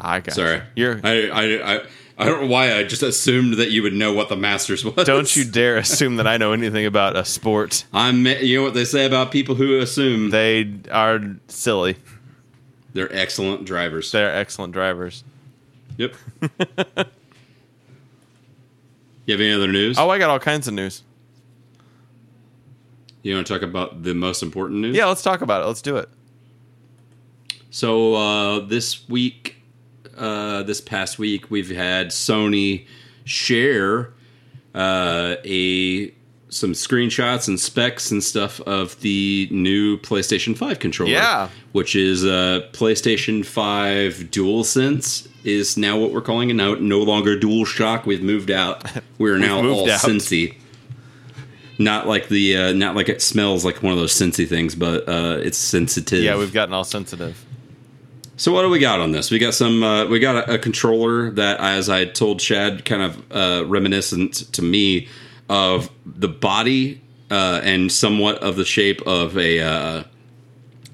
I got Sorry, You're I, I I I don't know why I just assumed that you would know what the Masters was. don't you dare assume that I know anything about a sport. I'm. You know what they say about people who assume They are silly. they're excellent drivers. They're excellent drivers. Yep. you have any other news? Oh, I got all kinds of news. You want to talk about the most important news? Yeah, let's talk about it. Let's do it. So uh, this week, uh, this past week, we've had Sony share uh, a some screenshots and specs and stuff of the new PlayStation Five controller. Yeah. which is uh, PlayStation Five DualSense is now what we're calling it. Now, no longer DualShock. We've moved out. (laughs) We're now all out. Sensey. Not like the uh, not like it smells like one of those Sensey things, but uh, it's sensitive. Yeah, we've gotten all sensitive. So what do we got on this? We got some. Uh, we got a, a controller that, as I told Chad, kind of uh, reminiscent to me of the body uh, and somewhat of the shape of a uh,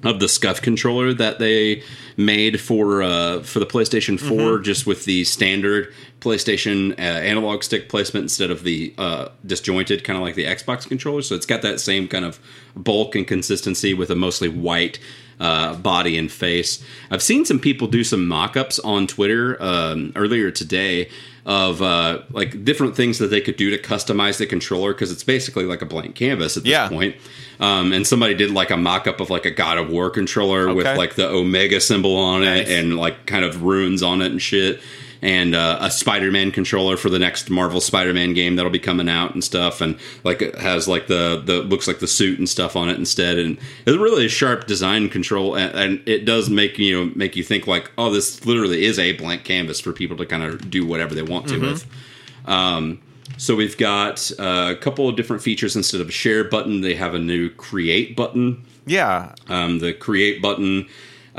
of the Scuff controller that they made for uh, for the PlayStation 4, just with the standard PlayStation uh, analog stick placement instead of the uh, disjointed, kind of like the Xbox controller. So it's got that same kind of bulk and consistency with a mostly white uh, body and face. I've seen some people do some mock-ups on Twitter um, earlier today of uh, like different things that they could do to customize the controller because it's basically like a blank canvas at this Yeah. point. Um, and somebody did like a mock-up of like a God of War controller with like the Omega symbol on Nice. it and like kind of runes on it and shit. And uh, a Spider-Man controller for the next Marvel Spider-Man game that'll be coming out and stuff, and like it has like the the looks like the suit and stuff on it instead, and it's really a sharp design control, and, and it does make you know make you think like, oh, this literally is a blank canvas for people to kind of do whatever they want to with. Um, so we've got uh, a couple of different features instead of a share button. They have a new create button. Yeah, Um, the create button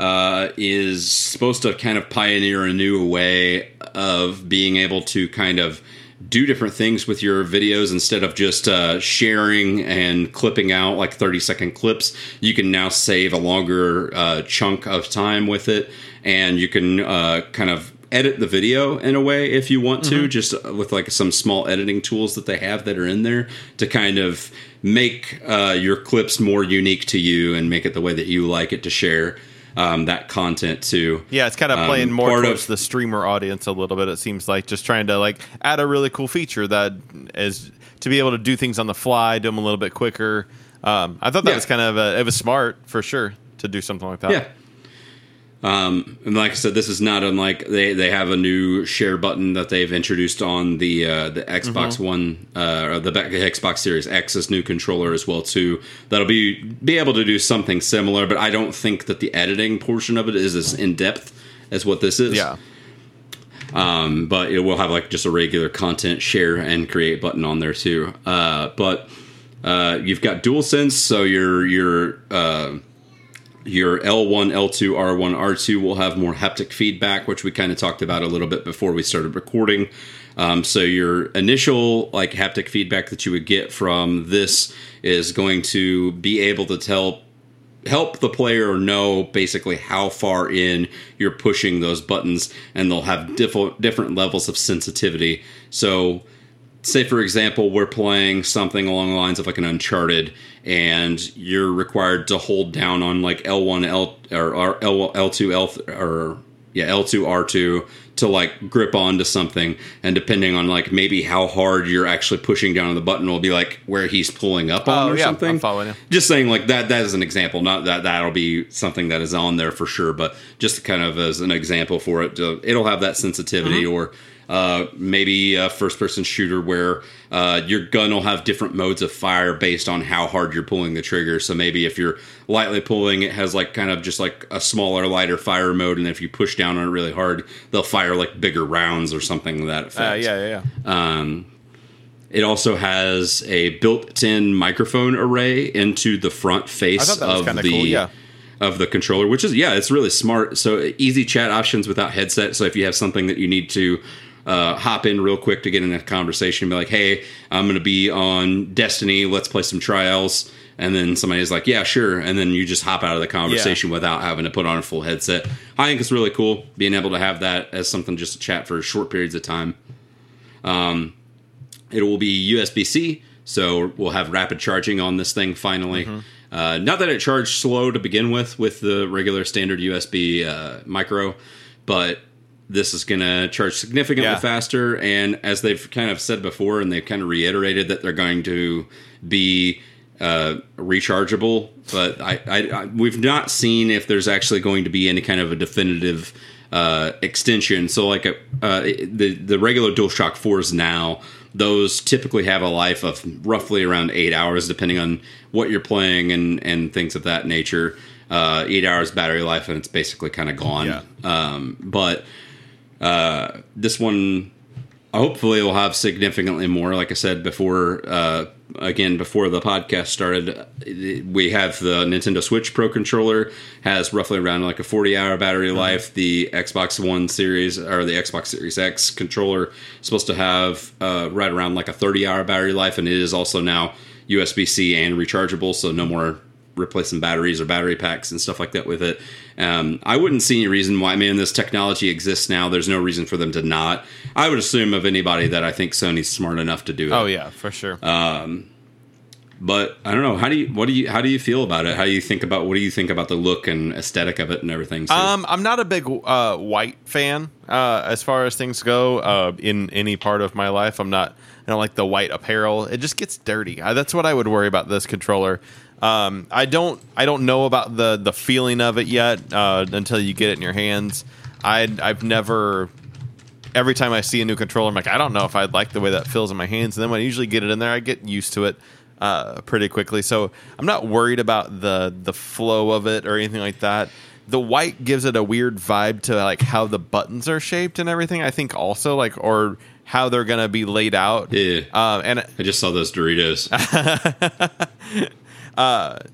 uh, is supposed to kind of pioneer a new way of being able to kind of do different things with your videos instead of just uh, sharing and clipping out like 30 second clips. You can now save a longer uh, chunk of time with it, and you can uh, kind of edit the video in a way if you want to just with like some small editing tools that they have that are in there to kind of make uh, your clips more unique to you and make it the way that you like it to share um, that content to yeah, it's kind of Um, playing more towards of- the streamer audience a little bit. It seems like just trying to like add a really cool feature that is to be able to do things on the fly, do them a little bit quicker. Um, I thought that Yeah. was kind of a, it was smart for sure to do something like that. Yeah. Um, and like I said, this is not unlike they, they have a new share button that they've introduced on the uh, the Xbox One uh, or the back- Xbox Series X's new controller as well too. That'll be be able to do something similar, but I don't think that the editing portion of it is as in depth as what this is. yeah. Um, but it will have like just a regular content share and create button on there too. Uh, but uh, you've got DualSense, so your your uh, your L1, L2, R1, R2 will have more haptic feedback, which we kind of talked about a little bit before we started recording. Um, so your initial like haptic feedback that you would get from this is going to be able to tell help the player know basically how far in you're pushing those buttons and they'll have different different levels of sensitivity so say for example we're playing something along the lines of like an uncharted and you're required to hold down on like L1, L or, or L, L2, L or yeah L2, R2 to like grip onto something, and depending on like maybe how hard you're actually pushing down on the button will be like where he's pulling up on Oh, or yeah, something. I'm following you. Just saying like that. That is an example. Not that that'll be something that is on there for sure, but just kind of as an example for it. To, it'll have that sensitivity Mm-hmm. or. Uh, maybe a first-person shooter where uh, your gun will have different modes of fire based on how hard you're pulling the trigger. So maybe if you're lightly pulling, it has like kind of just like a smaller, lighter fire mode, and if you push down on it really hard, they'll fire like bigger rounds or something that effect. Uh, yeah, yeah, yeah. Um, it also has a built-in microphone array into the front face thought that was of the cool. Yeah. of the controller, which is yeah, it's really smart. So easy chat options without headset. So if you have something that you need to uh, hop in real quick to get in a conversation, and be like, "Hey, I'm going to be on Destiny. Let's play some trials." And then somebody's like, "Yeah, sure." And then you just hop out of the conversation without having to put on a full headset. I think it's really cool being able to have that as something just to chat for short periods of time. Um, It will be USB C, so we'll have rapid charging on this thing finally. Uh, not that it charged slow to begin with with the regular standard USB uh, micro, but this is going to charge significantly Yeah. faster. And as they've kind of said before, and they've kind of reiterated that they're going to be uh, rechargeable, but I, I, I we've not seen if there's actually going to be any kind of a definitive uh, extension. So like a, uh, the the regular DualShock fours now, those typically have a life of roughly around eight hours, depending on what you're playing and and things of that nature. Uh, eight hours battery life, and it's basically kind of gone. Yeah. Um, but uh, this one hopefully will have significantly more. Like i said before uh, again before the podcast started we have the nintendo switch pro controller has roughly around like a 40 hour battery life. The xbox one series or the xbox series x controller is supposed to have uh, right around like a 30 hour battery life and it is also now usb-c and rechargeable so no more replacing batteries or battery packs and stuff like that with it. Um, I wouldn't see any reason why. I mean, this technology exists now. There's no reason for them to not. I would assume of anybody that I think Sony's smart enough to do it. Oh yeah, for sure. But I don't know. How do you? What do you? How do you feel about it? How do you think about? What do you think about the look and aesthetic of it and everything? So, Um, I'm not a big uh, white fan uh, as far as things go. Uh, in any part of my life, I'm not. I don't like the white apparel. It just gets dirty. Uh, that's what I would worry about this controller. Um, I don't. I don't know about the the feeling of it yet uh, until you get it in your hands. I I've never. Every time I see a new controller, I'm like, I don't know if I'd like the way that feels in my hands. And then when I usually get it in there, I get used to it uh, pretty quickly. So I'm not worried about the the flow of it or anything like that. The white gives it a weird vibe to like how the buttons are shaped and everything. I think also like or how they're gonna be laid out. Yeah. Um, and I just saw those Doritos. (laughs)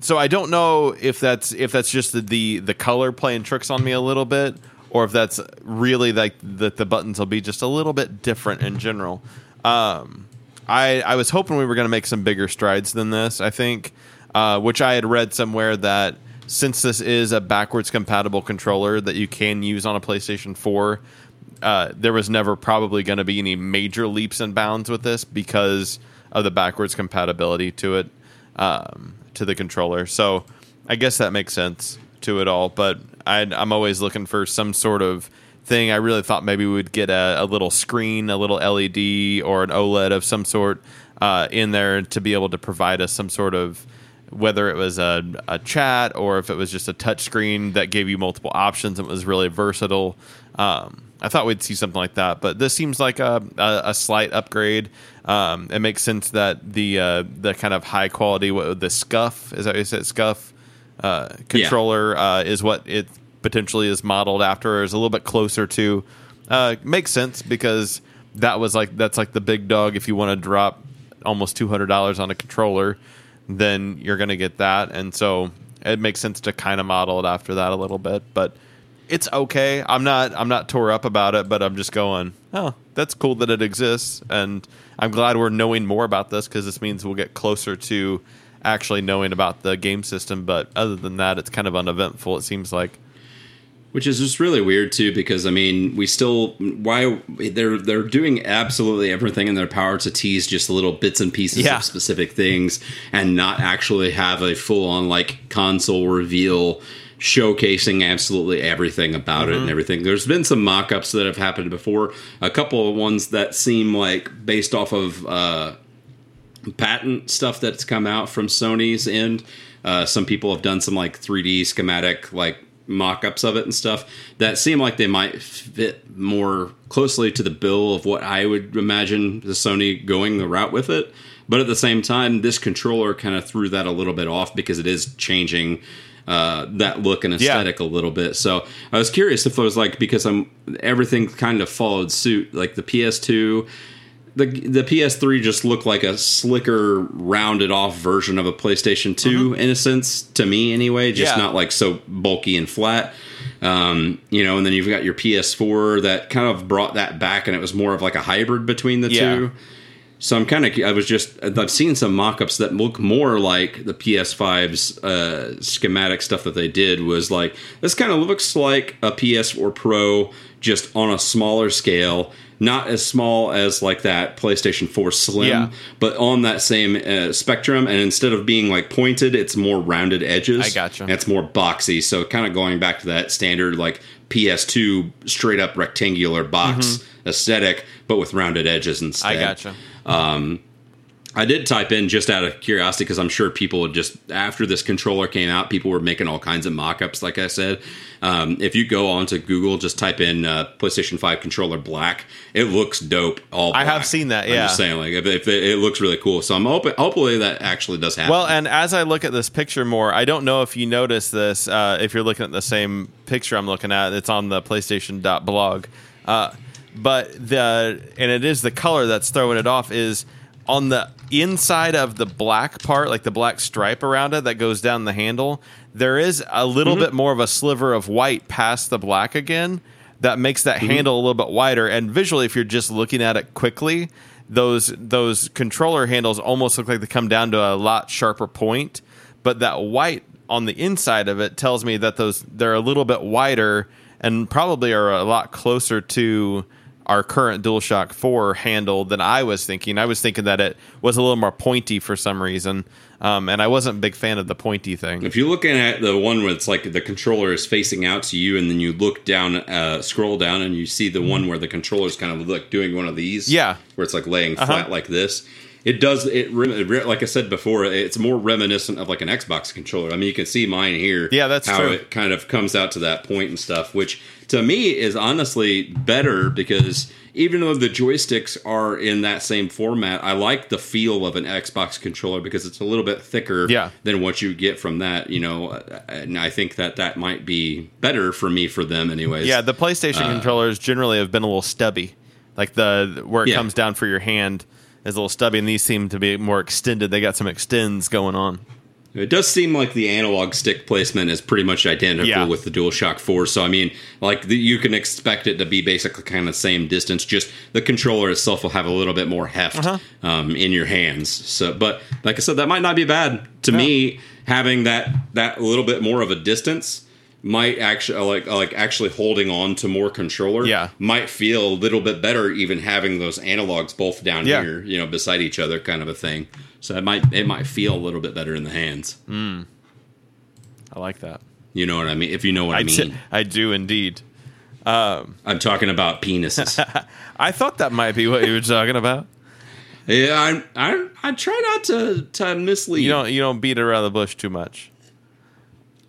so I don't know if that's if that's just the, the the color playing tricks on me a little bit, or if that's really like that the buttons will be just a little bit different in general. Um, I I was hoping we were going to make some bigger strides than this. I think, uh, which I had read somewhere that since this is a backwards compatible controller that you can use on a PlayStation Four, uh, there was never probably going to be any major leaps and bounds with this because of the backwards compatibility to it um, to the controller. So I guess that makes sense to it all. But i I'm always looking for some sort of thing. I really thought maybe we would get a, a little screen, a little LED, or an OLED of some sort uh, in there to be able to provide us some sort of whether it was a, a chat or if it was just a touch screen that gave you multiple options and was really versatile. Um, I thought we'd see something like that, but this seems like a, a, a slight upgrade. Um, it makes sense that the uh, the kind of high quality, what the scuff is that what you said scuff uh, controller uh, is what it potentially is modeled after, or is a little bit closer to. Uh, makes sense because that was like that's like the big dog. If you want to drop almost two hundred dollars on a controller, then you're going to get that, and so it makes sense to kind of model it after that a little bit. But it's okay. I'm not I'm not tore up about it, but I'm just going, oh, that's cool that it exists, and I'm glad we're knowing more about this because this means we'll get closer to actually knowing about the game system. But other than that, it's kind of uneventful. It seems like. which is just really weird too because i mean we still why they're they're doing absolutely everything in their power to tease just little bits and pieces Yeah. of specific things and not actually have a full on like console reveal showcasing absolutely everything about it and everything there's been some mock-ups that have happened before a couple of ones that seem like based off of uh patent stuff that's come out from Sony's end. Uh, some people have done some like 3D schematic like mock-ups of it and stuff that seem like they might fit more closely to the bill of what I would imagine the Sony going the route with it. But at the same time, this controller kind of threw that a little bit off because it is changing uh, that look and aesthetic a little bit. So I was curious if there was like because I'm everything kind of followed suit, like the PS2 the the PS3 just looked like a slicker, rounded off version of a PlayStation 2 in a sense to me anyway. Just Yeah. not like so bulky and flat. Um, you know, and then you've got your PS4 that kind of brought that back, and it was more of like a hybrid between the Yeah. two. So I'm kind of I was just I've seen some mock-ups that look more like the PS5's uh, schematic stuff that they did was like this kind of looks like a PS4 Pro just on a smaller scale, not as small as like that PlayStation 4 Slim, Yeah. but on that same uh, spectrum. And instead of being like pointed, it's more rounded edges. I gotcha. And it's more boxy. So kind of going back to that standard like PS2 straight up rectangular box aesthetic, but with rounded edges instead. Mm-hmm. I gotcha. I did type in just out of curiosity because I'm sure people would just after this controller came out, people were making all kinds of mock-ups. Like I said, um, if you go onto Google, just type in uh, PlayStation Five controller black. It looks dope. All I have seen that, Yeah, I'm just saying, like if, if it, it looks really cool. So I'm hoping, hopefully that actually does happen. Well, and as I look at this picture more, I don't know if you notice this. Uh, if you're looking at the same picture I'm looking at, it's on the PlayStation.blog. Uh, but the and it is the color that's throwing it off is on the inside of the black part, like the black stripe around it that goes down the handle. There is a little Mm-hmm. bit more of a sliver of white past the black again that makes that Mm-hmm. handle a little bit wider. And visually, if you're just looking at it quickly, those those controller handles almost look like they come down to a lot sharper point. But that white on the inside of it tells me that those they're a little bit wider and probably are a lot closer to our current DualShock 4 handle than I was thinking. I was thinking that it was a little more pointy for some reason. Um, and I wasn't a big fan of the pointy thing. If you're looking at the one where it's like the controller is facing out to you, and then you look down, uh, scroll down, and you see the one where the controller is kind of like doing one of these, Yeah. where it's like laying Uh-huh. flat like this. It does it, like I said before. It's more reminiscent of like an Xbox controller. I mean, you can see mine here. Yeah, that's how true. it kind of comes out to that point and stuff, which to me is honestly better because even though the joysticks are in that same format, I like the feel of an Xbox controller because it's a little bit thicker Yeah. than what you get from that. You know, and I think that that might be better for me for them, anyways. Yeah, the PlayStation uh, controllers generally have been a little stubby. Like the where it Yeah. comes down for your hand is a little stubby, and these seem to be more extended. They got some extends going on. It does seem like the analog stick placement is pretty much identical Yeah. with the DualShock 4. So, I mean, like, the, you can expect it to be basically kind of the same distance. Just the controller itself will have a little bit more heft Uh-huh. um, in your hands. So, but like I said, that might not be bad. To me, having that that little bit more of a distance might actually uh, like uh, like actually holding on to more controller Yeah. might feel a little bit better even having those analogs both down Yeah. here you know beside each other kind of a thing so it might it might feel a little bit better in the hands mm. I like that. you know what I mean? If you know what I, I mean, t- I do indeed. Um, I'm talking about penises. (laughs) I thought that might be what you were talking about. yeah, I, I I try not to to mislead. You don't you don't beat around the bush too much,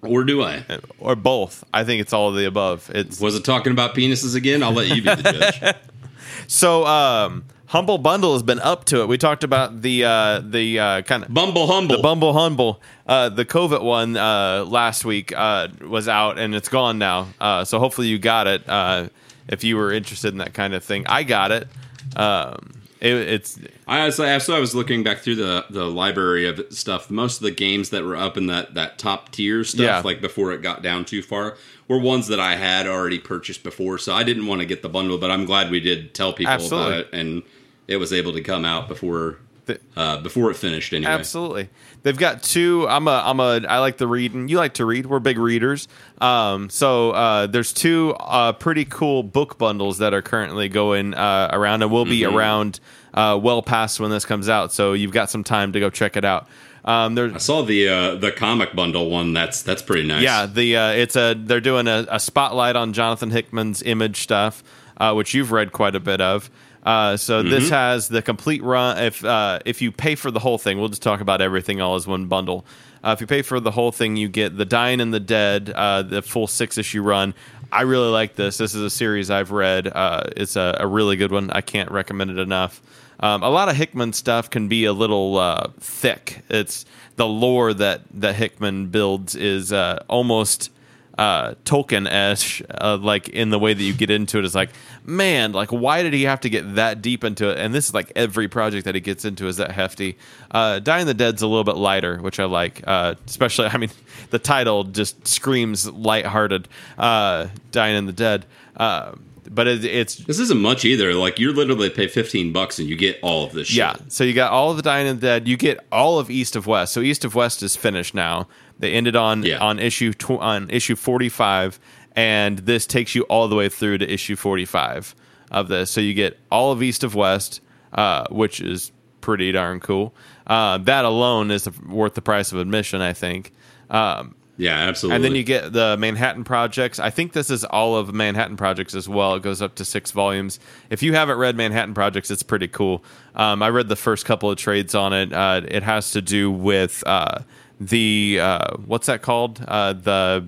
or do I? or both. I think it's all of the above. It's Was it talking about penises again? I'll let you be the judge. (laughs) so. Um, Humble Bundle has been up to it. We talked about the uh, the uh, kind of Bumble humble. The Bumble Humble, uh, the COVID one uh, last week uh, was out and it's gone now. Uh, so hopefully you got it uh, if you were interested in that kind of thing. I got it. Um, it it's I was so I was looking back through the the library of stuff. Most of the games that were up in that that top tier stuff, Yeah. like before it got down too far, were ones that I had already purchased before. So I didn't want to get the bundle, but I'm glad we did tell people Absolutely. about it, and it was able to come out before The- uh, before it finished. Anyway, Absolutely. They've got two. I'm a. I'm a. I like to read, and you like to read. We're big readers. Um. So uh, there's two uh, pretty cool book bundles that are currently going uh, around, and will be around uh, well past when this comes out. So you've got some time to go check it out. Um. There's I saw the uh, the comic bundle one. That's that's pretty nice. yeah, the uh, it's a they're doing a, a spotlight on Jonathan Hickman's image stuff, uh, which you've read quite a bit of. Uh, so this has the complete run. If uh, if you pay for the whole thing, we'll just talk about everything all as one bundle. Uh, if you pay for the whole thing, you get the Dying and the Dead, uh, the full six issue run. I really like this. This is a series I've read. Uh, it's a, a really good one. I can't recommend it enough. Um, a lot of Hickman stuff can be a little uh, thick. It's the lore that that Hickman builds is uh, almost uh, Tolkien esque, uh, like in the way that you get into it. Is like, man, like why did he have to get that deep into it? And this is like every project that he gets into is that hefty. Uh, Dying the Dead's a little bit lighter, which I like. Uh, especially, (laughs) I mean, the title just screams lighthearted. Uh, Dying in the Dead. Uh, but it, it's This isn't much either. Like you're literally pay fifteen bucks and you get all of this. Shit. Yeah. So you got all of the Dying and the Dead. You get all of East of West. So East of West is finished now. They ended on Yeah. on issue tw- on issue forty five, and this takes you all the way through to issue forty five of this. So you get all of East of West, uh, which is pretty darn cool. Uh, that alone is worth the price of admission, I think. Um, Yeah, absolutely. and then you get the Manhattan Projects. I think this is all of Manhattan Projects as well. It goes up to six volumes. If you haven't read Manhattan Projects, it's pretty cool. Um, I read the first couple of trades on it. Uh, it has to do with uh, the uh, what's that called? Uh, the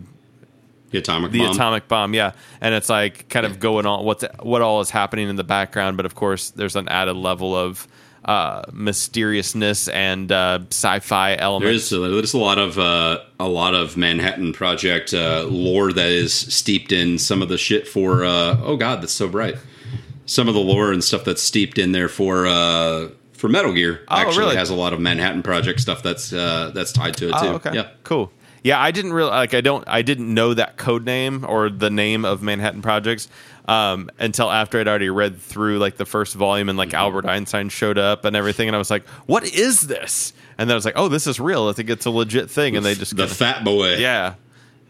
the atomic the bomb. atomic bomb, yeah. And it's like kind of going on what's what all is happening in the background, but of course there's an added level of uh, mysteriousness and uh, sci-fi elements. There's a, there's a lot of uh, a lot of Manhattan Project uh, lore that is steeped in some of the shit for. Uh, oh God, that's so bright. Some of the lore and stuff that's steeped in there for uh, for Metal Gear Oh, actually really? has a lot of Manhattan Project stuff that's uh, that's tied to it too. Oh, okay. Yeah, Cool. Yeah, I didn't really like. I don't. I didn't know that code name or the name of Manhattan Projects um, until after I'd already read through like the first volume and like Mm-hmm. Albert Einstein showed up and everything, and I was like, "What is this?" And then I was like, "Oh, this is real. I think it's a legit thing." And they just the kinda- Fat Boy, yeah,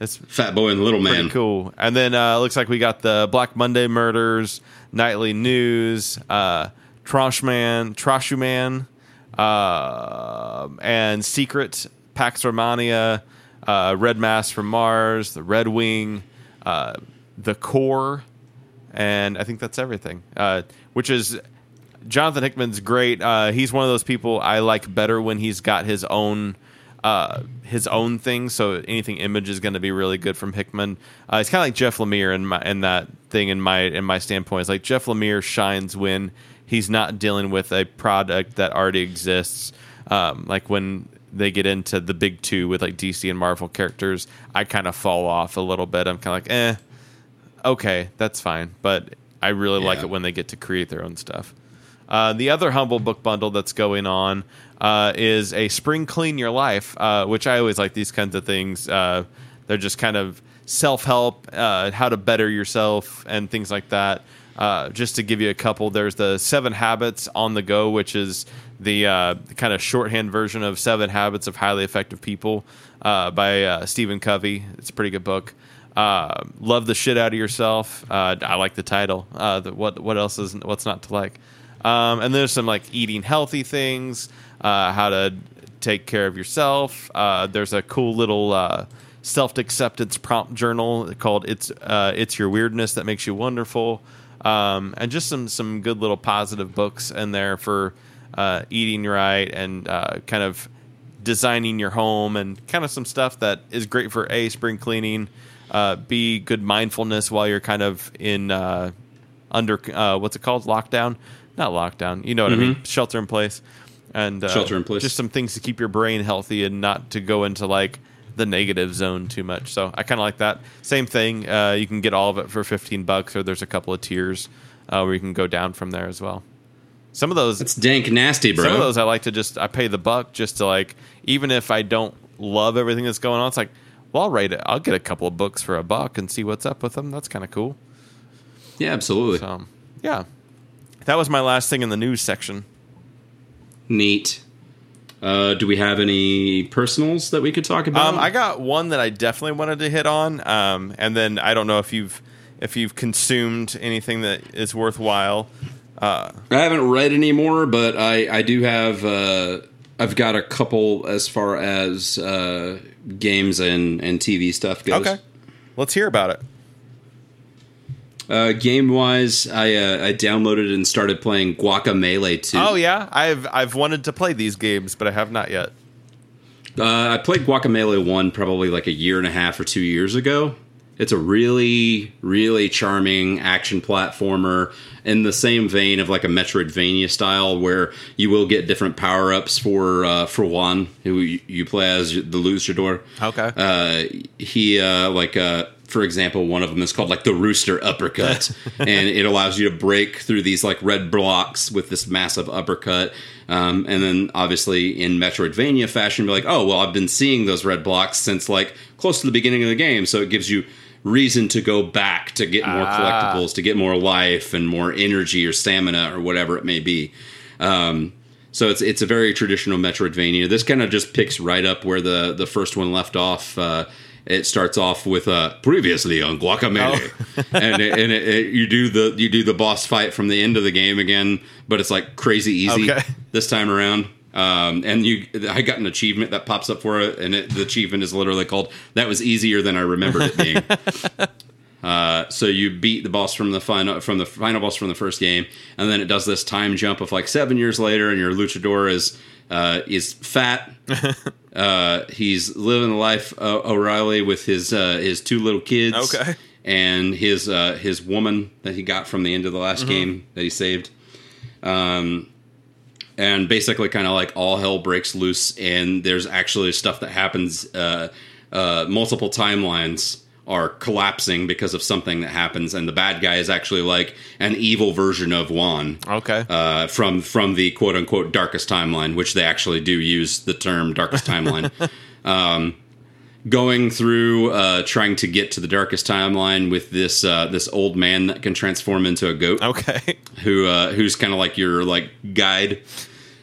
it's Fat Boy and Little pretty Man. cool. And then uh, it looks like we got the Black Monday murders, nightly news, uh, Trash Man, Trashu Man, uh, and Secret, Pax Romana, uh, Red Mass from Mars, the Red Wing, uh, the Core, and I think that's everything. Uh, which is Jonathan Hickman's great. Uh, he's one of those people I like better when he's got his own uh, his own thing. So anything image is going to be really good from Hickman. It's kind of like Jeff Lemire in my in that thing in my in my standpoint. It's like Jeff Lemire shines when he's not dealing with a product that already exists. Um, like when they get into the big two with like DC and Marvel characters, I kind of fall off a little bit. I'm kind of like, eh, okay, that's fine. But I really like it when they get to create their own stuff. Uh, the other humble book bundle that's going on uh, is a spring clean your life, uh, which I always like these kinds of things. Uh, they're just kind of self help, uh, how to better yourself, and things like that. Uh, just to give you a couple, there's the Seven Habits on the Go, which is the uh, kind of shorthand version of Seven Habits of Highly Effective People uh, by uh, Stephen Covey. It's a pretty good book. Uh, love the shit out of yourself. Uh, I like the title. The, what what else is what's not to like? Um, and there's some like eating healthy things, how to take care of yourself. There's a cool little self acceptance prompt journal called "It's It's Your Weirdness That Makes You Wonderful," um, and just some some good little positive books in there for uh, eating right and uh, kind of designing your home and kind of some stuff that is great for a spring cleaning, uh, b good mindfulness while you're kind of in uh, under uh, what's it called lockdown, not lockdown. You know what I mean? Shelter in place, and uh, Shelter in place. Just some things to keep your brain healthy and not to go into like the negative zone too much. So I kind of like that. Same thing. Uh, you can get all of it for fifteen bucks, or there's a couple of tiers uh, where you can go down from there as well. Some of those That's dank nasty, bro. some of those I like to just I pay the buck just to like even if I don't love everything that's going on, it's like, well, I'll rate it. I'll get a couple of books for a buck and see what's up with them. That's kind of cool. yeah, absolutely. So yeah, that was my last thing in the news section. Neat. Uh, do we have any personals that we could talk about? Um, I got one that I definitely wanted to hit on, um, and then I don't know if you've if you've consumed anything that is worthwhile. I haven't read any more, but I, I do have. Uh, I've got a couple as far as uh, games and, and TV stuff goes. Okay, let's hear about it. Uh, game wise, I uh, I downloaded and started playing Guacamelee 2. Oh yeah, I've I've wanted to play these games, but I have not yet. Uh, I played Guacamelee 1 probably like a year and a half or two years ago. It's a really, really charming action platformer in the same vein of like a Metroidvania style, where you will get different power ups for uh, for Juan, who you, you play as the luchador. Okay. Uh, he uh, like uh, for example, one of them is called like the Rooster Uppercut, (laughs) and it allows you to break through these like red blocks with this massive uppercut. Um, and then obviously in Metroidvania fashion, be like, oh well, I've been seeing those red blocks since like close to the beginning of the game, so it gives you reason to go back to get more Ah. collectibles, to get more life and more energy or stamina or whatever it may be. Um, so it's it's a very traditional Metroidvania. This kind of just picks right up where the the first one left off. Uh, it starts off with uh, previously on Guacamelee, (laughs) and it, and it, it, you do the you do the boss fight from the end of the game again, but it's like crazy easy Okay. this time around. Um, and you, I got an achievement that pops up for it, and it, the achievement is literally called "That was easier than I remembered it being." (laughs) Uh, so you beat the boss from the final from the final boss from the first game, and then it does this time jump of like seven years later, and your luchador is uh, is fat. (laughs) uh, he's living the life uh, O'Reilly with his uh, his two little kids. Okay. and his uh, his woman that he got from the end of the last game that he saved. Um, and basically, kind of like all hell breaks loose, and there's actually stuff that happens. Uh, uh, multiple timelines are collapsing because of something that happens, and the bad guy is actually like an evil version of Juan Okay. uh, from from the quote unquote darkest timeline, which they actually do use the term darkest timeline. (laughs) um, going through uh, trying to get to the darkest timeline with this uh, this old man that can transform into a goat okay. who uh, who's kind of like your like guide.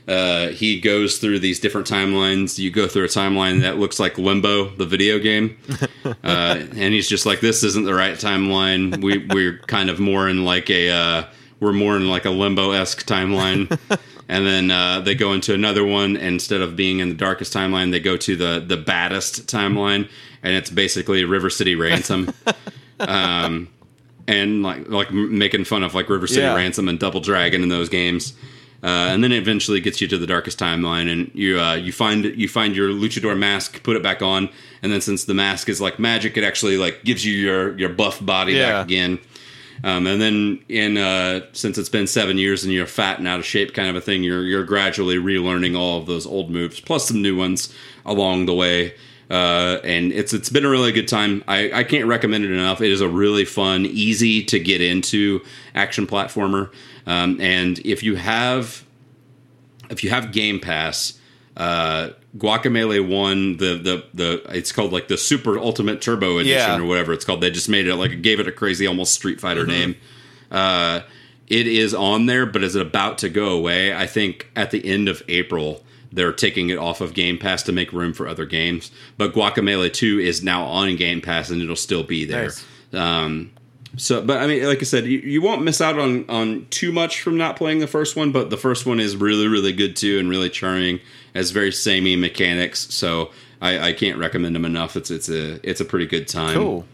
Uh, he goes through these different timelines. You go through a timeline that looks like Limbo, the video game, (laughs) uh, and he's just like, "This isn't the right timeline. We we're kind of more in like a uh, we're more in like a Limbo esque timeline." (laughs) and then uh, they go into another one. And instead of being in the darkest timeline, they go to the the baddest timeline, and it's basically River City Ransom. (laughs) um, and like like making fun of like River City Yeah. Ransom and Double Dragon in those games. Uh, and then it eventually gets you to the darkest timeline, and you uh, you find you find your luchador mask, put it back on, and then since the mask is like magic, it actually like gives you your your buff body Yeah. back again. Um, and then in uh, since it's been seven years and you're fat and out of shape, kind of a thing, you're you're gradually relearning all of those old moves plus some new ones along the way. Uh, and it's it's been a really good time. I, I can't recommend it enough. It is a really fun, easy to get into action platformer. Um, and if you have if you have Game Pass, uh, Guacamelee One, the the the it's called like the Super Ultimate Turbo Edition Yeah. or whatever it's called. They just made it like gave it a crazy almost Street Fighter name. Uh, it is on there, but is it about to go away. I think at the end of April they're taking it off of Game Pass to make room for other games. But Guacamelee Two is now on Game Pass and it'll still be there. Nice. Um, so, but I mean, like I said, you, you won't miss out on on too much from not playing the first one. But the first one is really, really good too, and really charming. Has very samey mechanics, so I, I can't recommend them enough. It's it's a it's a pretty good time. Cool.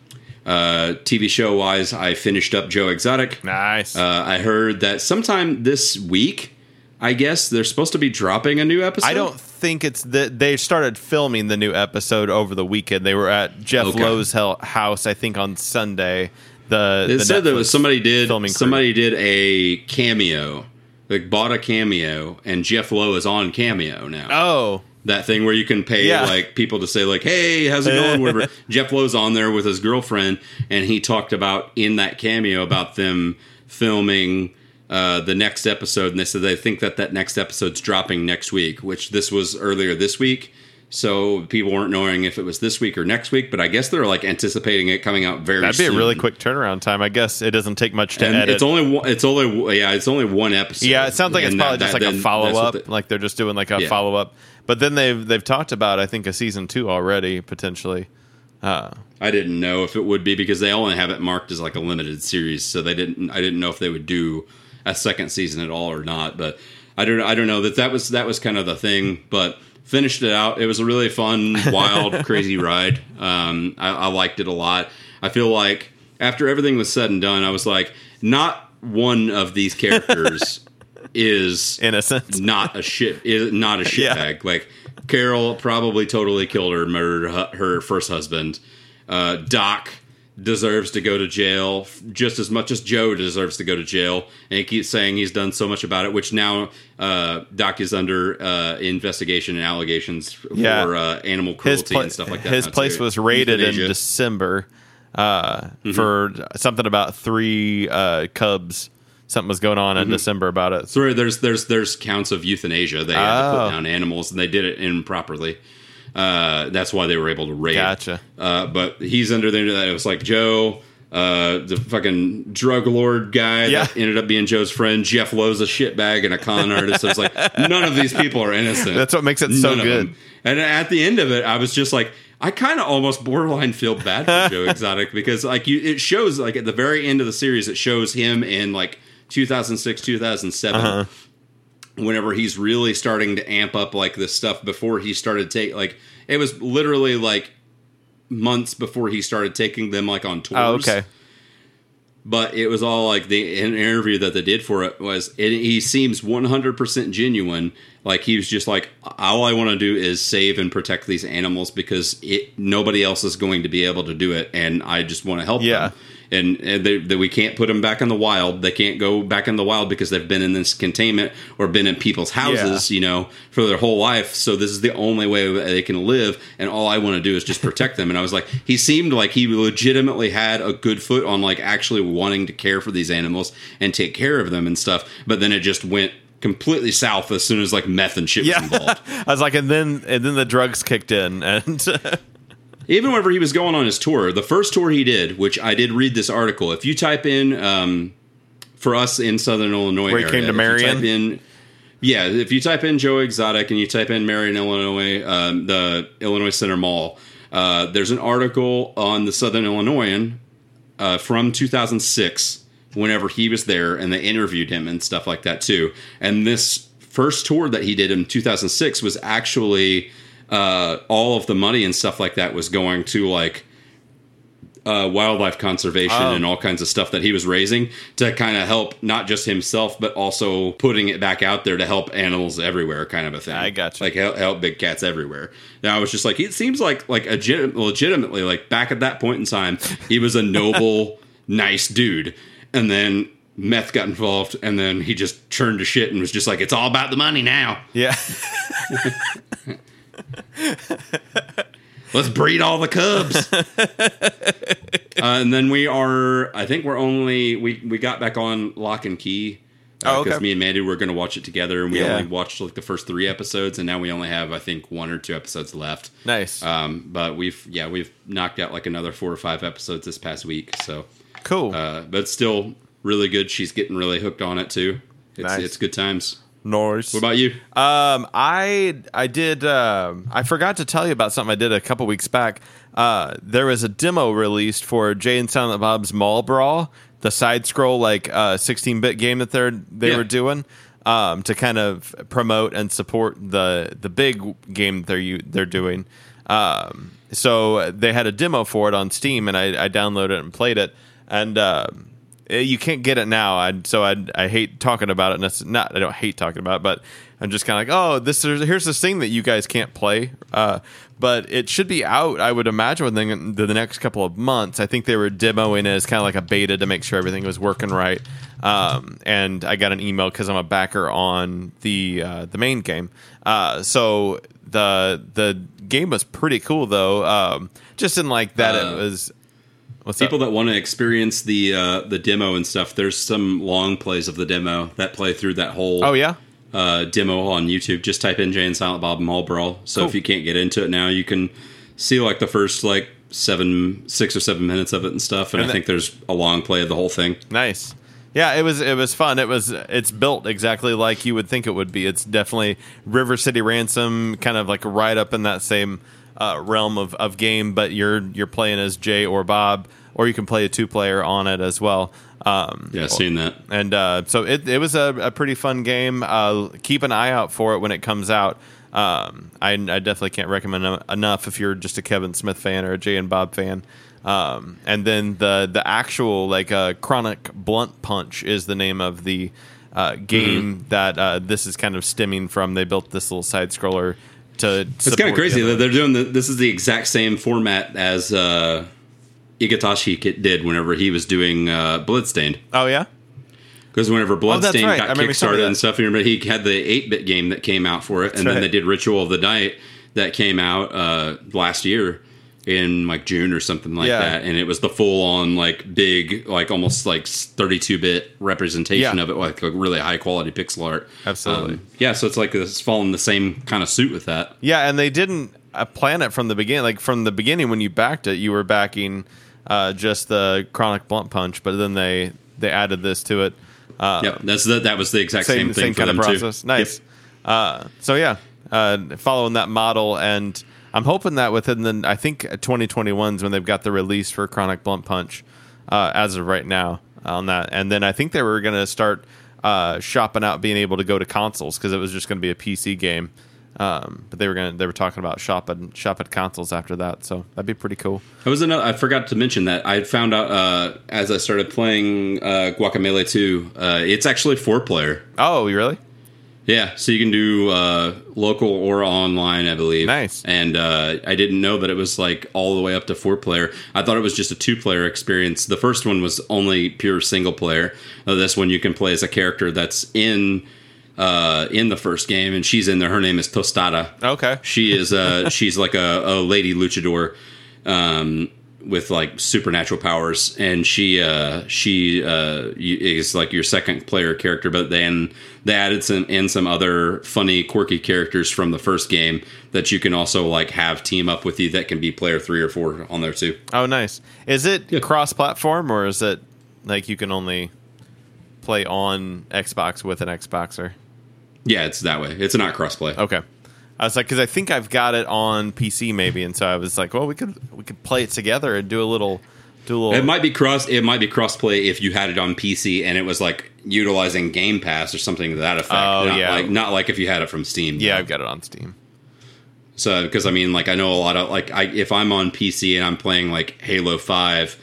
Uh, TV show wise, I finished up Joe Exotic. Nice. Uh, I heard that sometime this week, I guess they're supposed to be dropping a new episode. I don't think it's that they started filming the new episode over the weekend. They were at Jeff Okay. Lowe's house, I think, on Sunday. The It the said that Netflix was somebody did filming crew. somebody did a cameo, like bought a cameo, and Jeff Lowe is on cameo now. Oh, that thing where you can pay Yeah. like people to say like, "Hey, how's it going?" Whatever. (laughs) Jeff Lowe's on there with his girlfriend, and he talked about in that cameo about them filming uh, the next episode, and they said they think that that next episode's dropping next week, which this was earlier this week. So people weren't knowing if it was this week or next week. But I guess they're like anticipating it coming out very. Soon. That'd be a really quick turnaround time. I guess it doesn't take much to And edit. it's only one- it's only yeah it's only one episode. yeah, it sounds like it's probably that- just that- like a follow up. the- like they're just doing like a Yeah. follow up. But then they've they've talked about I think a season two already potentially. Uh, I didn't know if it would be because they only have it marked as like a limited series, so they didn't. I didn't know if they would do a second season at all or not. But I don't. I don't know that that was that was kind of the thing. But finished it out. It was a really fun, wild, (laughs) crazy ride. Um, I, I liked it a lot. I feel like after everything was said and done, I was like, not one of these characters (laughs) is innocent. not a shit is not a Yeah. shitbag. Like Carol probably totally killed her, murdered her, her first husband. Uh, Doc deserves to go to jail just as much as Joe deserves to go to jail, and he keeps saying he's done so much about it. Which now uh, Doc is under uh, investigation and allegations Yeah. for uh, animal cruelty pla- and stuff like that. His place too. was raided in December uh, Mm-hmm. for something about three uh, cubs. Something was going on in Mm-hmm. December about it. So there's there's there's counts of euthanasia. They had to Oh. put down animals, and they did it improperly. Uh, that's why they were able to raid. Gotcha. Uh, but he's under there. That it was like Joe, uh, the fucking drug lord guy Yeah. that ended up being Joe's friend. Jeff Lowe's a shitbag and a con (laughs) artist. So it's like none of these people are innocent. That's what makes it so None good. And at the end of it, I was just like, I kind of almost borderline feel bad for Joe Exotic (laughs) because like you, it shows like at the very end of the series, it shows him in like 2006, 2007. Uh-huh. Whenever he's really starting to amp up like this stuff before he started take like it was literally like months before he started taking them like on tours Oh, okay. but it was all like the an interview that they did for it was it, he seems 100% genuine like he was just like all i want to do is save and protect these animals because it nobody else is going to be able to do it and i just want to help Yeah. them and, and they, that we can't put them back in the wild. They can't go back in the wild because they've been in this containment or been in people's houses you know for their whole life. So this is the only way that they can live. And all i want to do is just protect them. And i was like he seemed like he legitimately had a good foot on like actually wanting to care for these animals and take care of them and stuff. But then it just went completely south as soon as like meth and shit was involved. (laughs) I was like, and then and then the drugs kicked in, and (laughs) even whenever he was going on his tour, the first tour he did, which I did read this article. If you type in um, for us in Southern Illinois, Where he area, came to Marion? type in, yeah, if you type in Joe Exotic and you type in Marion, Illinois, um, the Illinois Center Mall, uh, there's an article on the Southern Illinoisan uh, from 2006 whenever he was there and they interviewed him and stuff like that too and this first tour that he did in 2006 was actually uh, all of the money and stuff like that was going to like uh, wildlife conservation Oh. and all kinds of stuff that he was raising to kind of help not just himself but also putting it back out there to help animals everywhere kind of a thing. I gotcha. like help, help big cats everywhere. And i was just like it seems like like a legit- legitimately like back at that point in time he was a (laughs) noble nice dude. And then meth got involved and then he just turned to shit and was just like it's all about the money now. Yeah, (laughs) Let's breed all the cubs. (laughs) uh, and then we are. I think we're only we we got back on Locke and Key Oh, because okay. me and Mandy were going to watch it together, and we Yeah. only watched like the first three episodes, and now we only have I think one or two episodes left. nice, Um, but we've yeah we've knocked out like another four or five episodes this past week. So, cool. uh, but still really good. She's getting really hooked on it too. It's Nice. it's good times. Norse. What about you? Um, I I did. Um, I forgot to tell you about something I did a couple weeks back. Uh, there was a demo released for Jay and Silent Bob's Mall Brawl, the side scroll like uh, 16-bit game that they're they Yeah. were doing um, to kind of promote and support the the big game that they're they're doing. Um, so they had a demo for it on Steam, and I, I downloaded it and played it. And um, you can't get it now. I so I I hate talking about it. And not I don't hate talking about it, but I'm just kind of like, oh, this is, here's this thing that you guys can't play. Uh, but it should be out. I would imagine within the, the next couple of months. I think they were demoing it as kind of like a beta to make sure everything was working right. Um, and I got an email because I'm a backer on the uh, the main game. Uh, so the the game was pretty cool though. Um, just in like that Uh, it was. What's People up? that want to experience the uh, the demo and stuff, there's some long plays of the demo that play through that whole Oh yeah. uh, demo on YouTube. Just type in Jay and Silent Bob Mall Brawl. So Cool. if you can't get into it now, you can see like the first like seven, six or seven minutes of it and stuff. And, And I that- think there's a long play of the whole thing. Nice. Yeah, it was it was fun. It was it's built exactly like you would think it would be. It's definitely River City Ransom, kind of like right up in that same uh, realm of, of game. But you're you're playing as Jay or Bob, or you can play a two player on it as well. Um, Yeah, seen that. and uh, so it, it was a, a pretty fun game. Uh, keep an eye out for it when it comes out. Um, I, I definitely can't recommend enough if you're just a Kevin Smith fan or a Jay and Bob fan. Um, and then the the actual like uh, Chronic Blunt Punch is the name of the uh, game that uh, this is kind of stemming from. They built this little side scroller to. It's kind of crazy that they're doing the, this is the exact same format as uh, Igarashi did whenever he was doing uh, Bloodstained. Oh yeah. Because whenever Bloodstained right. Got remember some of kickstarted and stuff, remember he had the 8 bit game that came out for it, and then they did Ritual of the Night that came out uh, last year in like June or something like Yeah. that. And it was the full on, like, big, like almost like 32 bit representation Yeah. of it, like a really high quality pixel art. Absolutely. Um, yeah, so it's like it's following the same kind of suit with that. Yeah, and they didn't uh, plan it from the beginning. Like from the beginning, when you backed it, you were backing uh, just the Chronic Blunt Punch, but then they they added this to it. Uh, yeah, that's the, that was the exact same, same thing same for kind of process. too. Nice. Yep. Uh, so yeah, uh, following that model, and I'm hoping that within the I think 2021 is when they've got the release for Chronic Blunt Punch uh, as of right now on that, and then I think they were going to start uh, shopping out being able to go to consoles because it was just going to be a PC game. Um, but they were going they were talking about shopping shop at consoles after that, so that'd be pretty cool. I was another, I forgot to mention that I found out uh, as I started playing uh, Guacamelee 2, uh, it's actually four player. Oh, you really? Yeah, so you can do uh, local or online, I believe. Nice. And uh, I didn't know that it was like all the way up to four player. I thought it was just a two player experience. The first one was only pure single player. Uh, this one you can play as a character that's in uh, in the first game, and she's in there. Her name is Tostada. Okay. She is uh (laughs) she's like a, a lady luchador um with like supernatural powers and she uh she uh is like your second player character but then they added some in some other funny quirky characters from the first game that you can also like have team up with you that can be player 3 or 4 on there too. Oh, nice. Is it Yeah. cross-platform or is it like you can only play on Xbox with an Xboxer? Yeah, it's that way. It's not crossplay. Okay. I was like, because I think I've got it on PC maybe, and so I was like, well, we could we could play it together and do a little do a little. It might be cross. It might be crossplay if you had it on PC and it was like utilizing Game Pass or something to that effect. Oh, not yeah. like not like if you had it from Steam. yeah, I've got it on Steam. So because I mean, like I know a lot of like I if I'm on PC and I'm playing like Halo Five,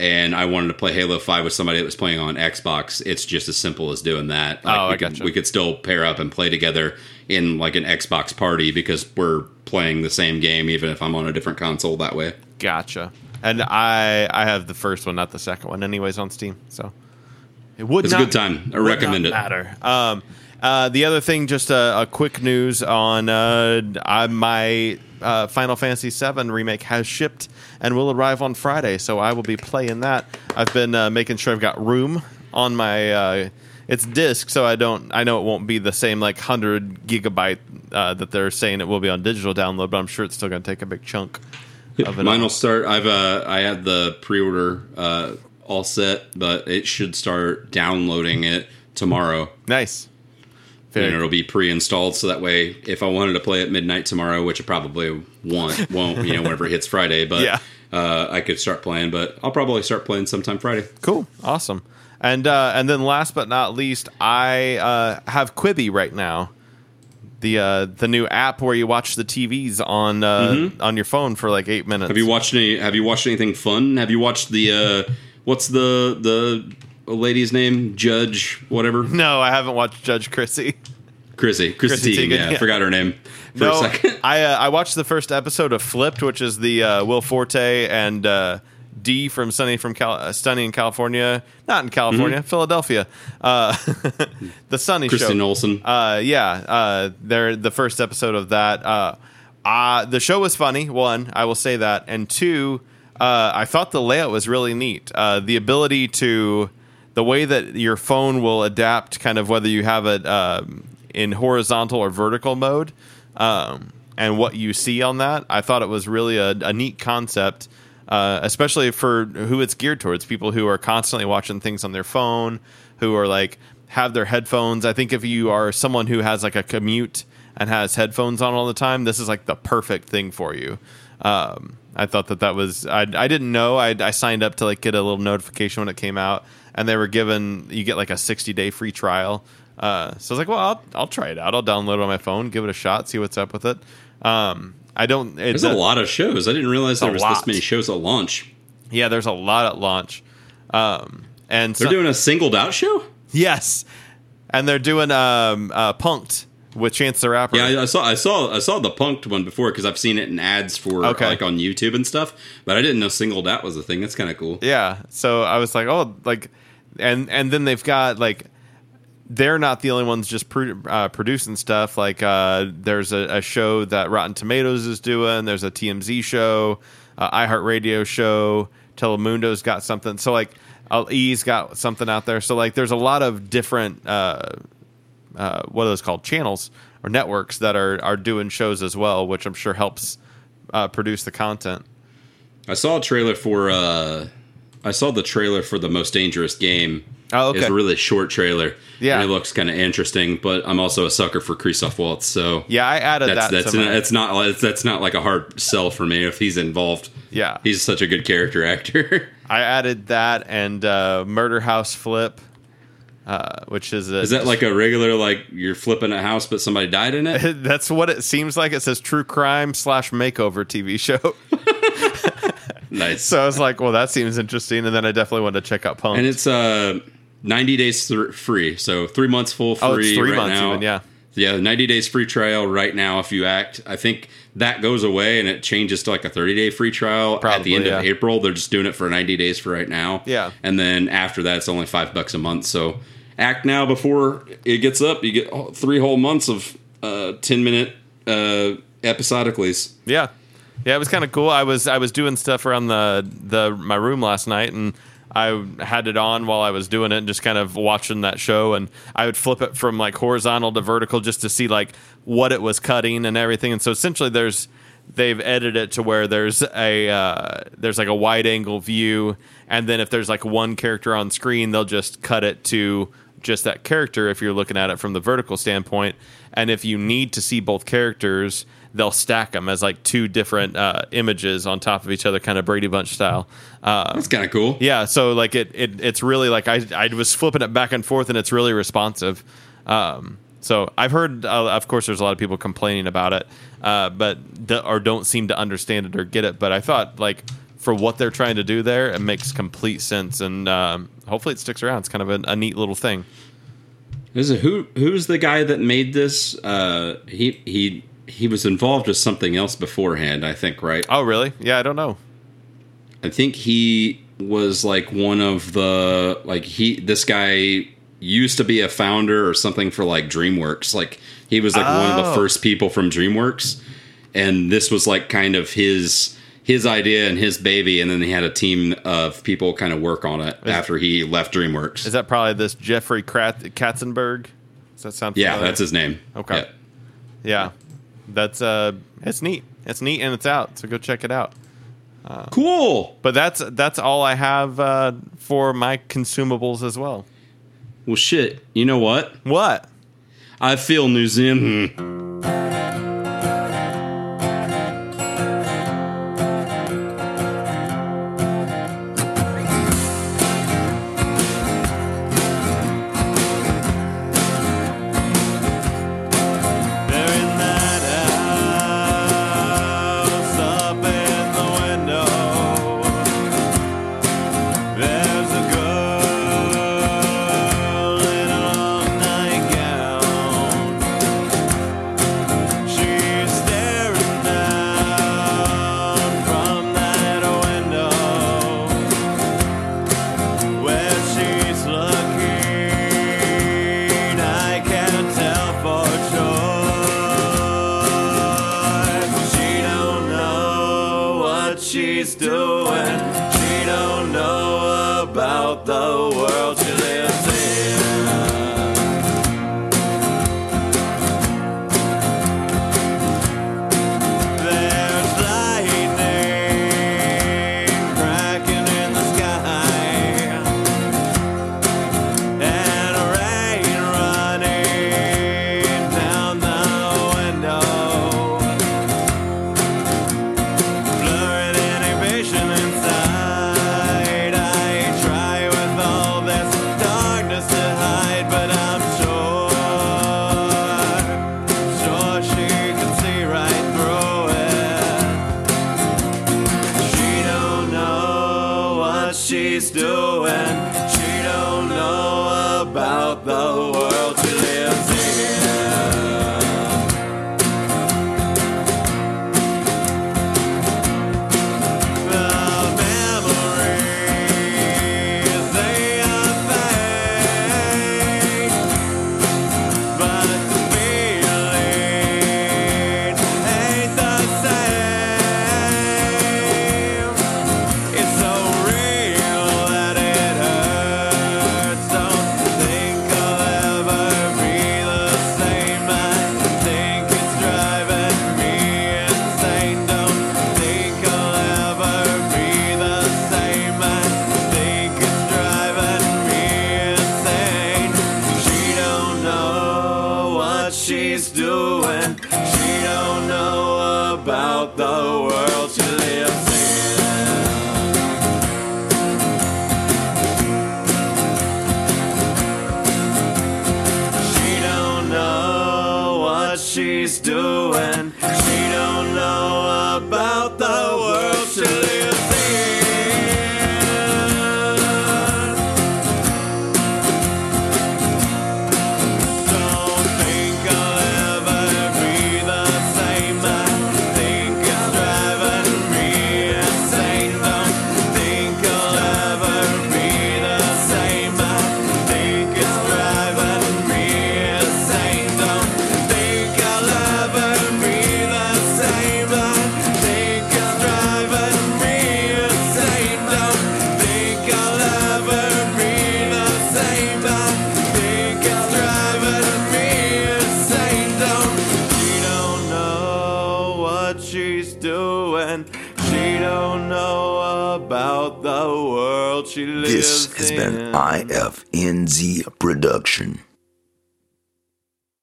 and I wanted to play Halo Five with somebody that was playing on Xbox, it's just as simple as doing that. Like, Oh, we I could, gotcha. We could still pair up and play together in like an Xbox party because we're playing the same game, even if I'm on a different console that way. Gotcha. And I I have the first one, not the second one, anyways, on Steam. So it would It's a not, good time. I recommend it. Matter. Um, uh, the other thing, just a, a quick news on uh, I, my uh, Final Fantasy VII remake has shipped and will arrive on Friday, so I will be playing that. I've been uh, making sure I've got room on my. Uh, it's disc, so I don't. I know it won't be the same like hundred gigabyte uh, that they're saying it will be on digital download, but I'm sure it's still going to take a big chunk of it. Mine will start. I've uh, I had the pre-order uh, all set, but it should start downloading it tomorrow. Nice. And Very it'll be pre-installed so that way if i wanted to play at midnight tomorrow which i probably won't won't you know whenever it hits friday but Yeah. uh, i could start playing but i'll probably start playing sometime friday. Cool, awesome, and uh, and then last but not least, I uh, have Quibi right now, the uh, the new app where you watch the TVs on uh, on your phone for like eight minutes. have you watched any have you watched anything fun? Have you watched the uh what's the the lady's name judge whatever No, I haven't watched Judge Chrissy. chrissy chrissy, Chrissy Teigen, Teigen, yeah, yeah. i forgot her name for no, a second I uh, I watched the first episode of Flipped, which is the uh, Will Forte and uh, D from Sunny from Cal- uh, Sunny in California, not in California, Philadelphia. Uh, (laughs) the Sunny kristen show. Olson Uh, yeah, uh, they're the first episode of that. Uh, uh, the show was funny. One, I will say that, and two, uh, I thought the layout was really neat. Uh, the ability to, the way that your phone will adapt, kind of whether you have it um, in horizontal or vertical mode, um, and what you see on that. I thought it was really a, a neat concept, uh, especially for who it's geared towards. People who are constantly watching things on their phone, who are like have their headphones. I think if you are someone who has like a commute and has headphones on all the time, this is like the perfect thing for you. Um, I thought that that was I, I didn't know I, I signed up to like get a little notification when it came out, and they were given you get like a sixty day free trial. Uh, so I was like, well, I'll, I'll try it out. I'll download it on my phone, give it a shot, see what's up with it. Um, I don't. It, There's a lot of shows. I didn't realize there was lot. this many shows at launch. Yeah, there's a lot at launch. Um, and They're so, doing a singled out show. yes, and they're doing um, uh, Punked with Chance the Rapper. Yeah, I, I saw, I saw, I saw the punked one before because I've seen it in ads for Okay. like on YouTube and stuff. But I didn't know singled out was a thing. That's kind of cool. Yeah. So I was like, oh, like, and and then they've got like, they're not the only ones just pro- uh, producing stuff. Like, uh, there's a, a show that Rotten Tomatoes is doing. There's a TMZ show, uh, iHeartRadio show. Telemundo's got something. So like, uh, E's got something out there. So like, there's a lot of different. Uh, what are those called? Channels or networks that are are doing shows as well, which I'm sure helps uh, produce the content. I saw a trailer for. uh I saw the trailer for the most dangerous game. Oh, okay. It's a really short trailer. Yeah. and it looks kind of interesting. But I'm also a sucker for Christoph Waltz, so Yeah, I added that's that. that's not, it's not it's, that's not like a hard sell for me if he's involved. Yeah. he's such a good character (laughs) actor. I added that and uh, Murder House Flip, uh, which is a, Is that like a regular like you're flipping a house but somebody died in it? (laughs) that's what it seems like. It says true crime slash makeover TV show. (laughs) nice. so I was like, well, that seems interesting, and then I definitely wanted to check out Punk. and it's uh 90 days th- free, so three months full free. Oh, it's three right months now. even, yeah. Yeah, 90 days free trial right now if you act. I think that goes away and it changes to like a 30 day free trial at the end of. April. They're just doing it for 90 days for right now. Yeah. And then after that, it's only five bucks a month. So act now before it gets up. You get three whole months of uh, 10 minute uh, episodicallys. Yeah, yeah, it was kind of cool. I was I was doing stuff around the the my room last night, and I had it on while I was doing it, and just kind of watching that show. And I would flip it from like horizontal to vertical just to see like what it was cutting and everything. And so essentially, there's they've edited it to where there's a uh, there's like a wide angle view, and then if there's like one character on screen, they'll just cut it to just that character if you're looking at it from the vertical standpoint. And if you need to see both characters, they'll stack them as like two different uh, images on top of each other, kind of Brady Bunch style. Uh, That's kind of cool. yeah, so like it, it it's really like I I was flipping it back and forth, and it's really responsive. Um, so I've heard, uh, of course, there's a lot of people complaining about it, uh, but the, or don't seem to understand it or get it. But I thought like for what they're trying to do there, it makes complete sense, and um, hopefully it sticks around. It's kind of a, a neat little thing. Is it who? Who's the guy that made this? Uh, he he he was involved with something else beforehand. I think right. Oh, really? Yeah, I don't know. I think he was like one of the like he this guy used to be a founder or something for like DreamWorks. Like he was like one of the Oh. first people from DreamWorks, and this was like kind of his his idea and his baby. And then he had a team of people kind of work on it after he left DreamWorks. Is that probably this Jeffrey Krat- Katzenberg? Does that sound? yeah, that's his name. Okay. Yeah. Yeah, that's uh, it's neat. It's neat and it's out. So go check it out. Cool. But that's that's all I have uh, for my consumables as well. Well, shit. You know what? What? I feel New Zealand.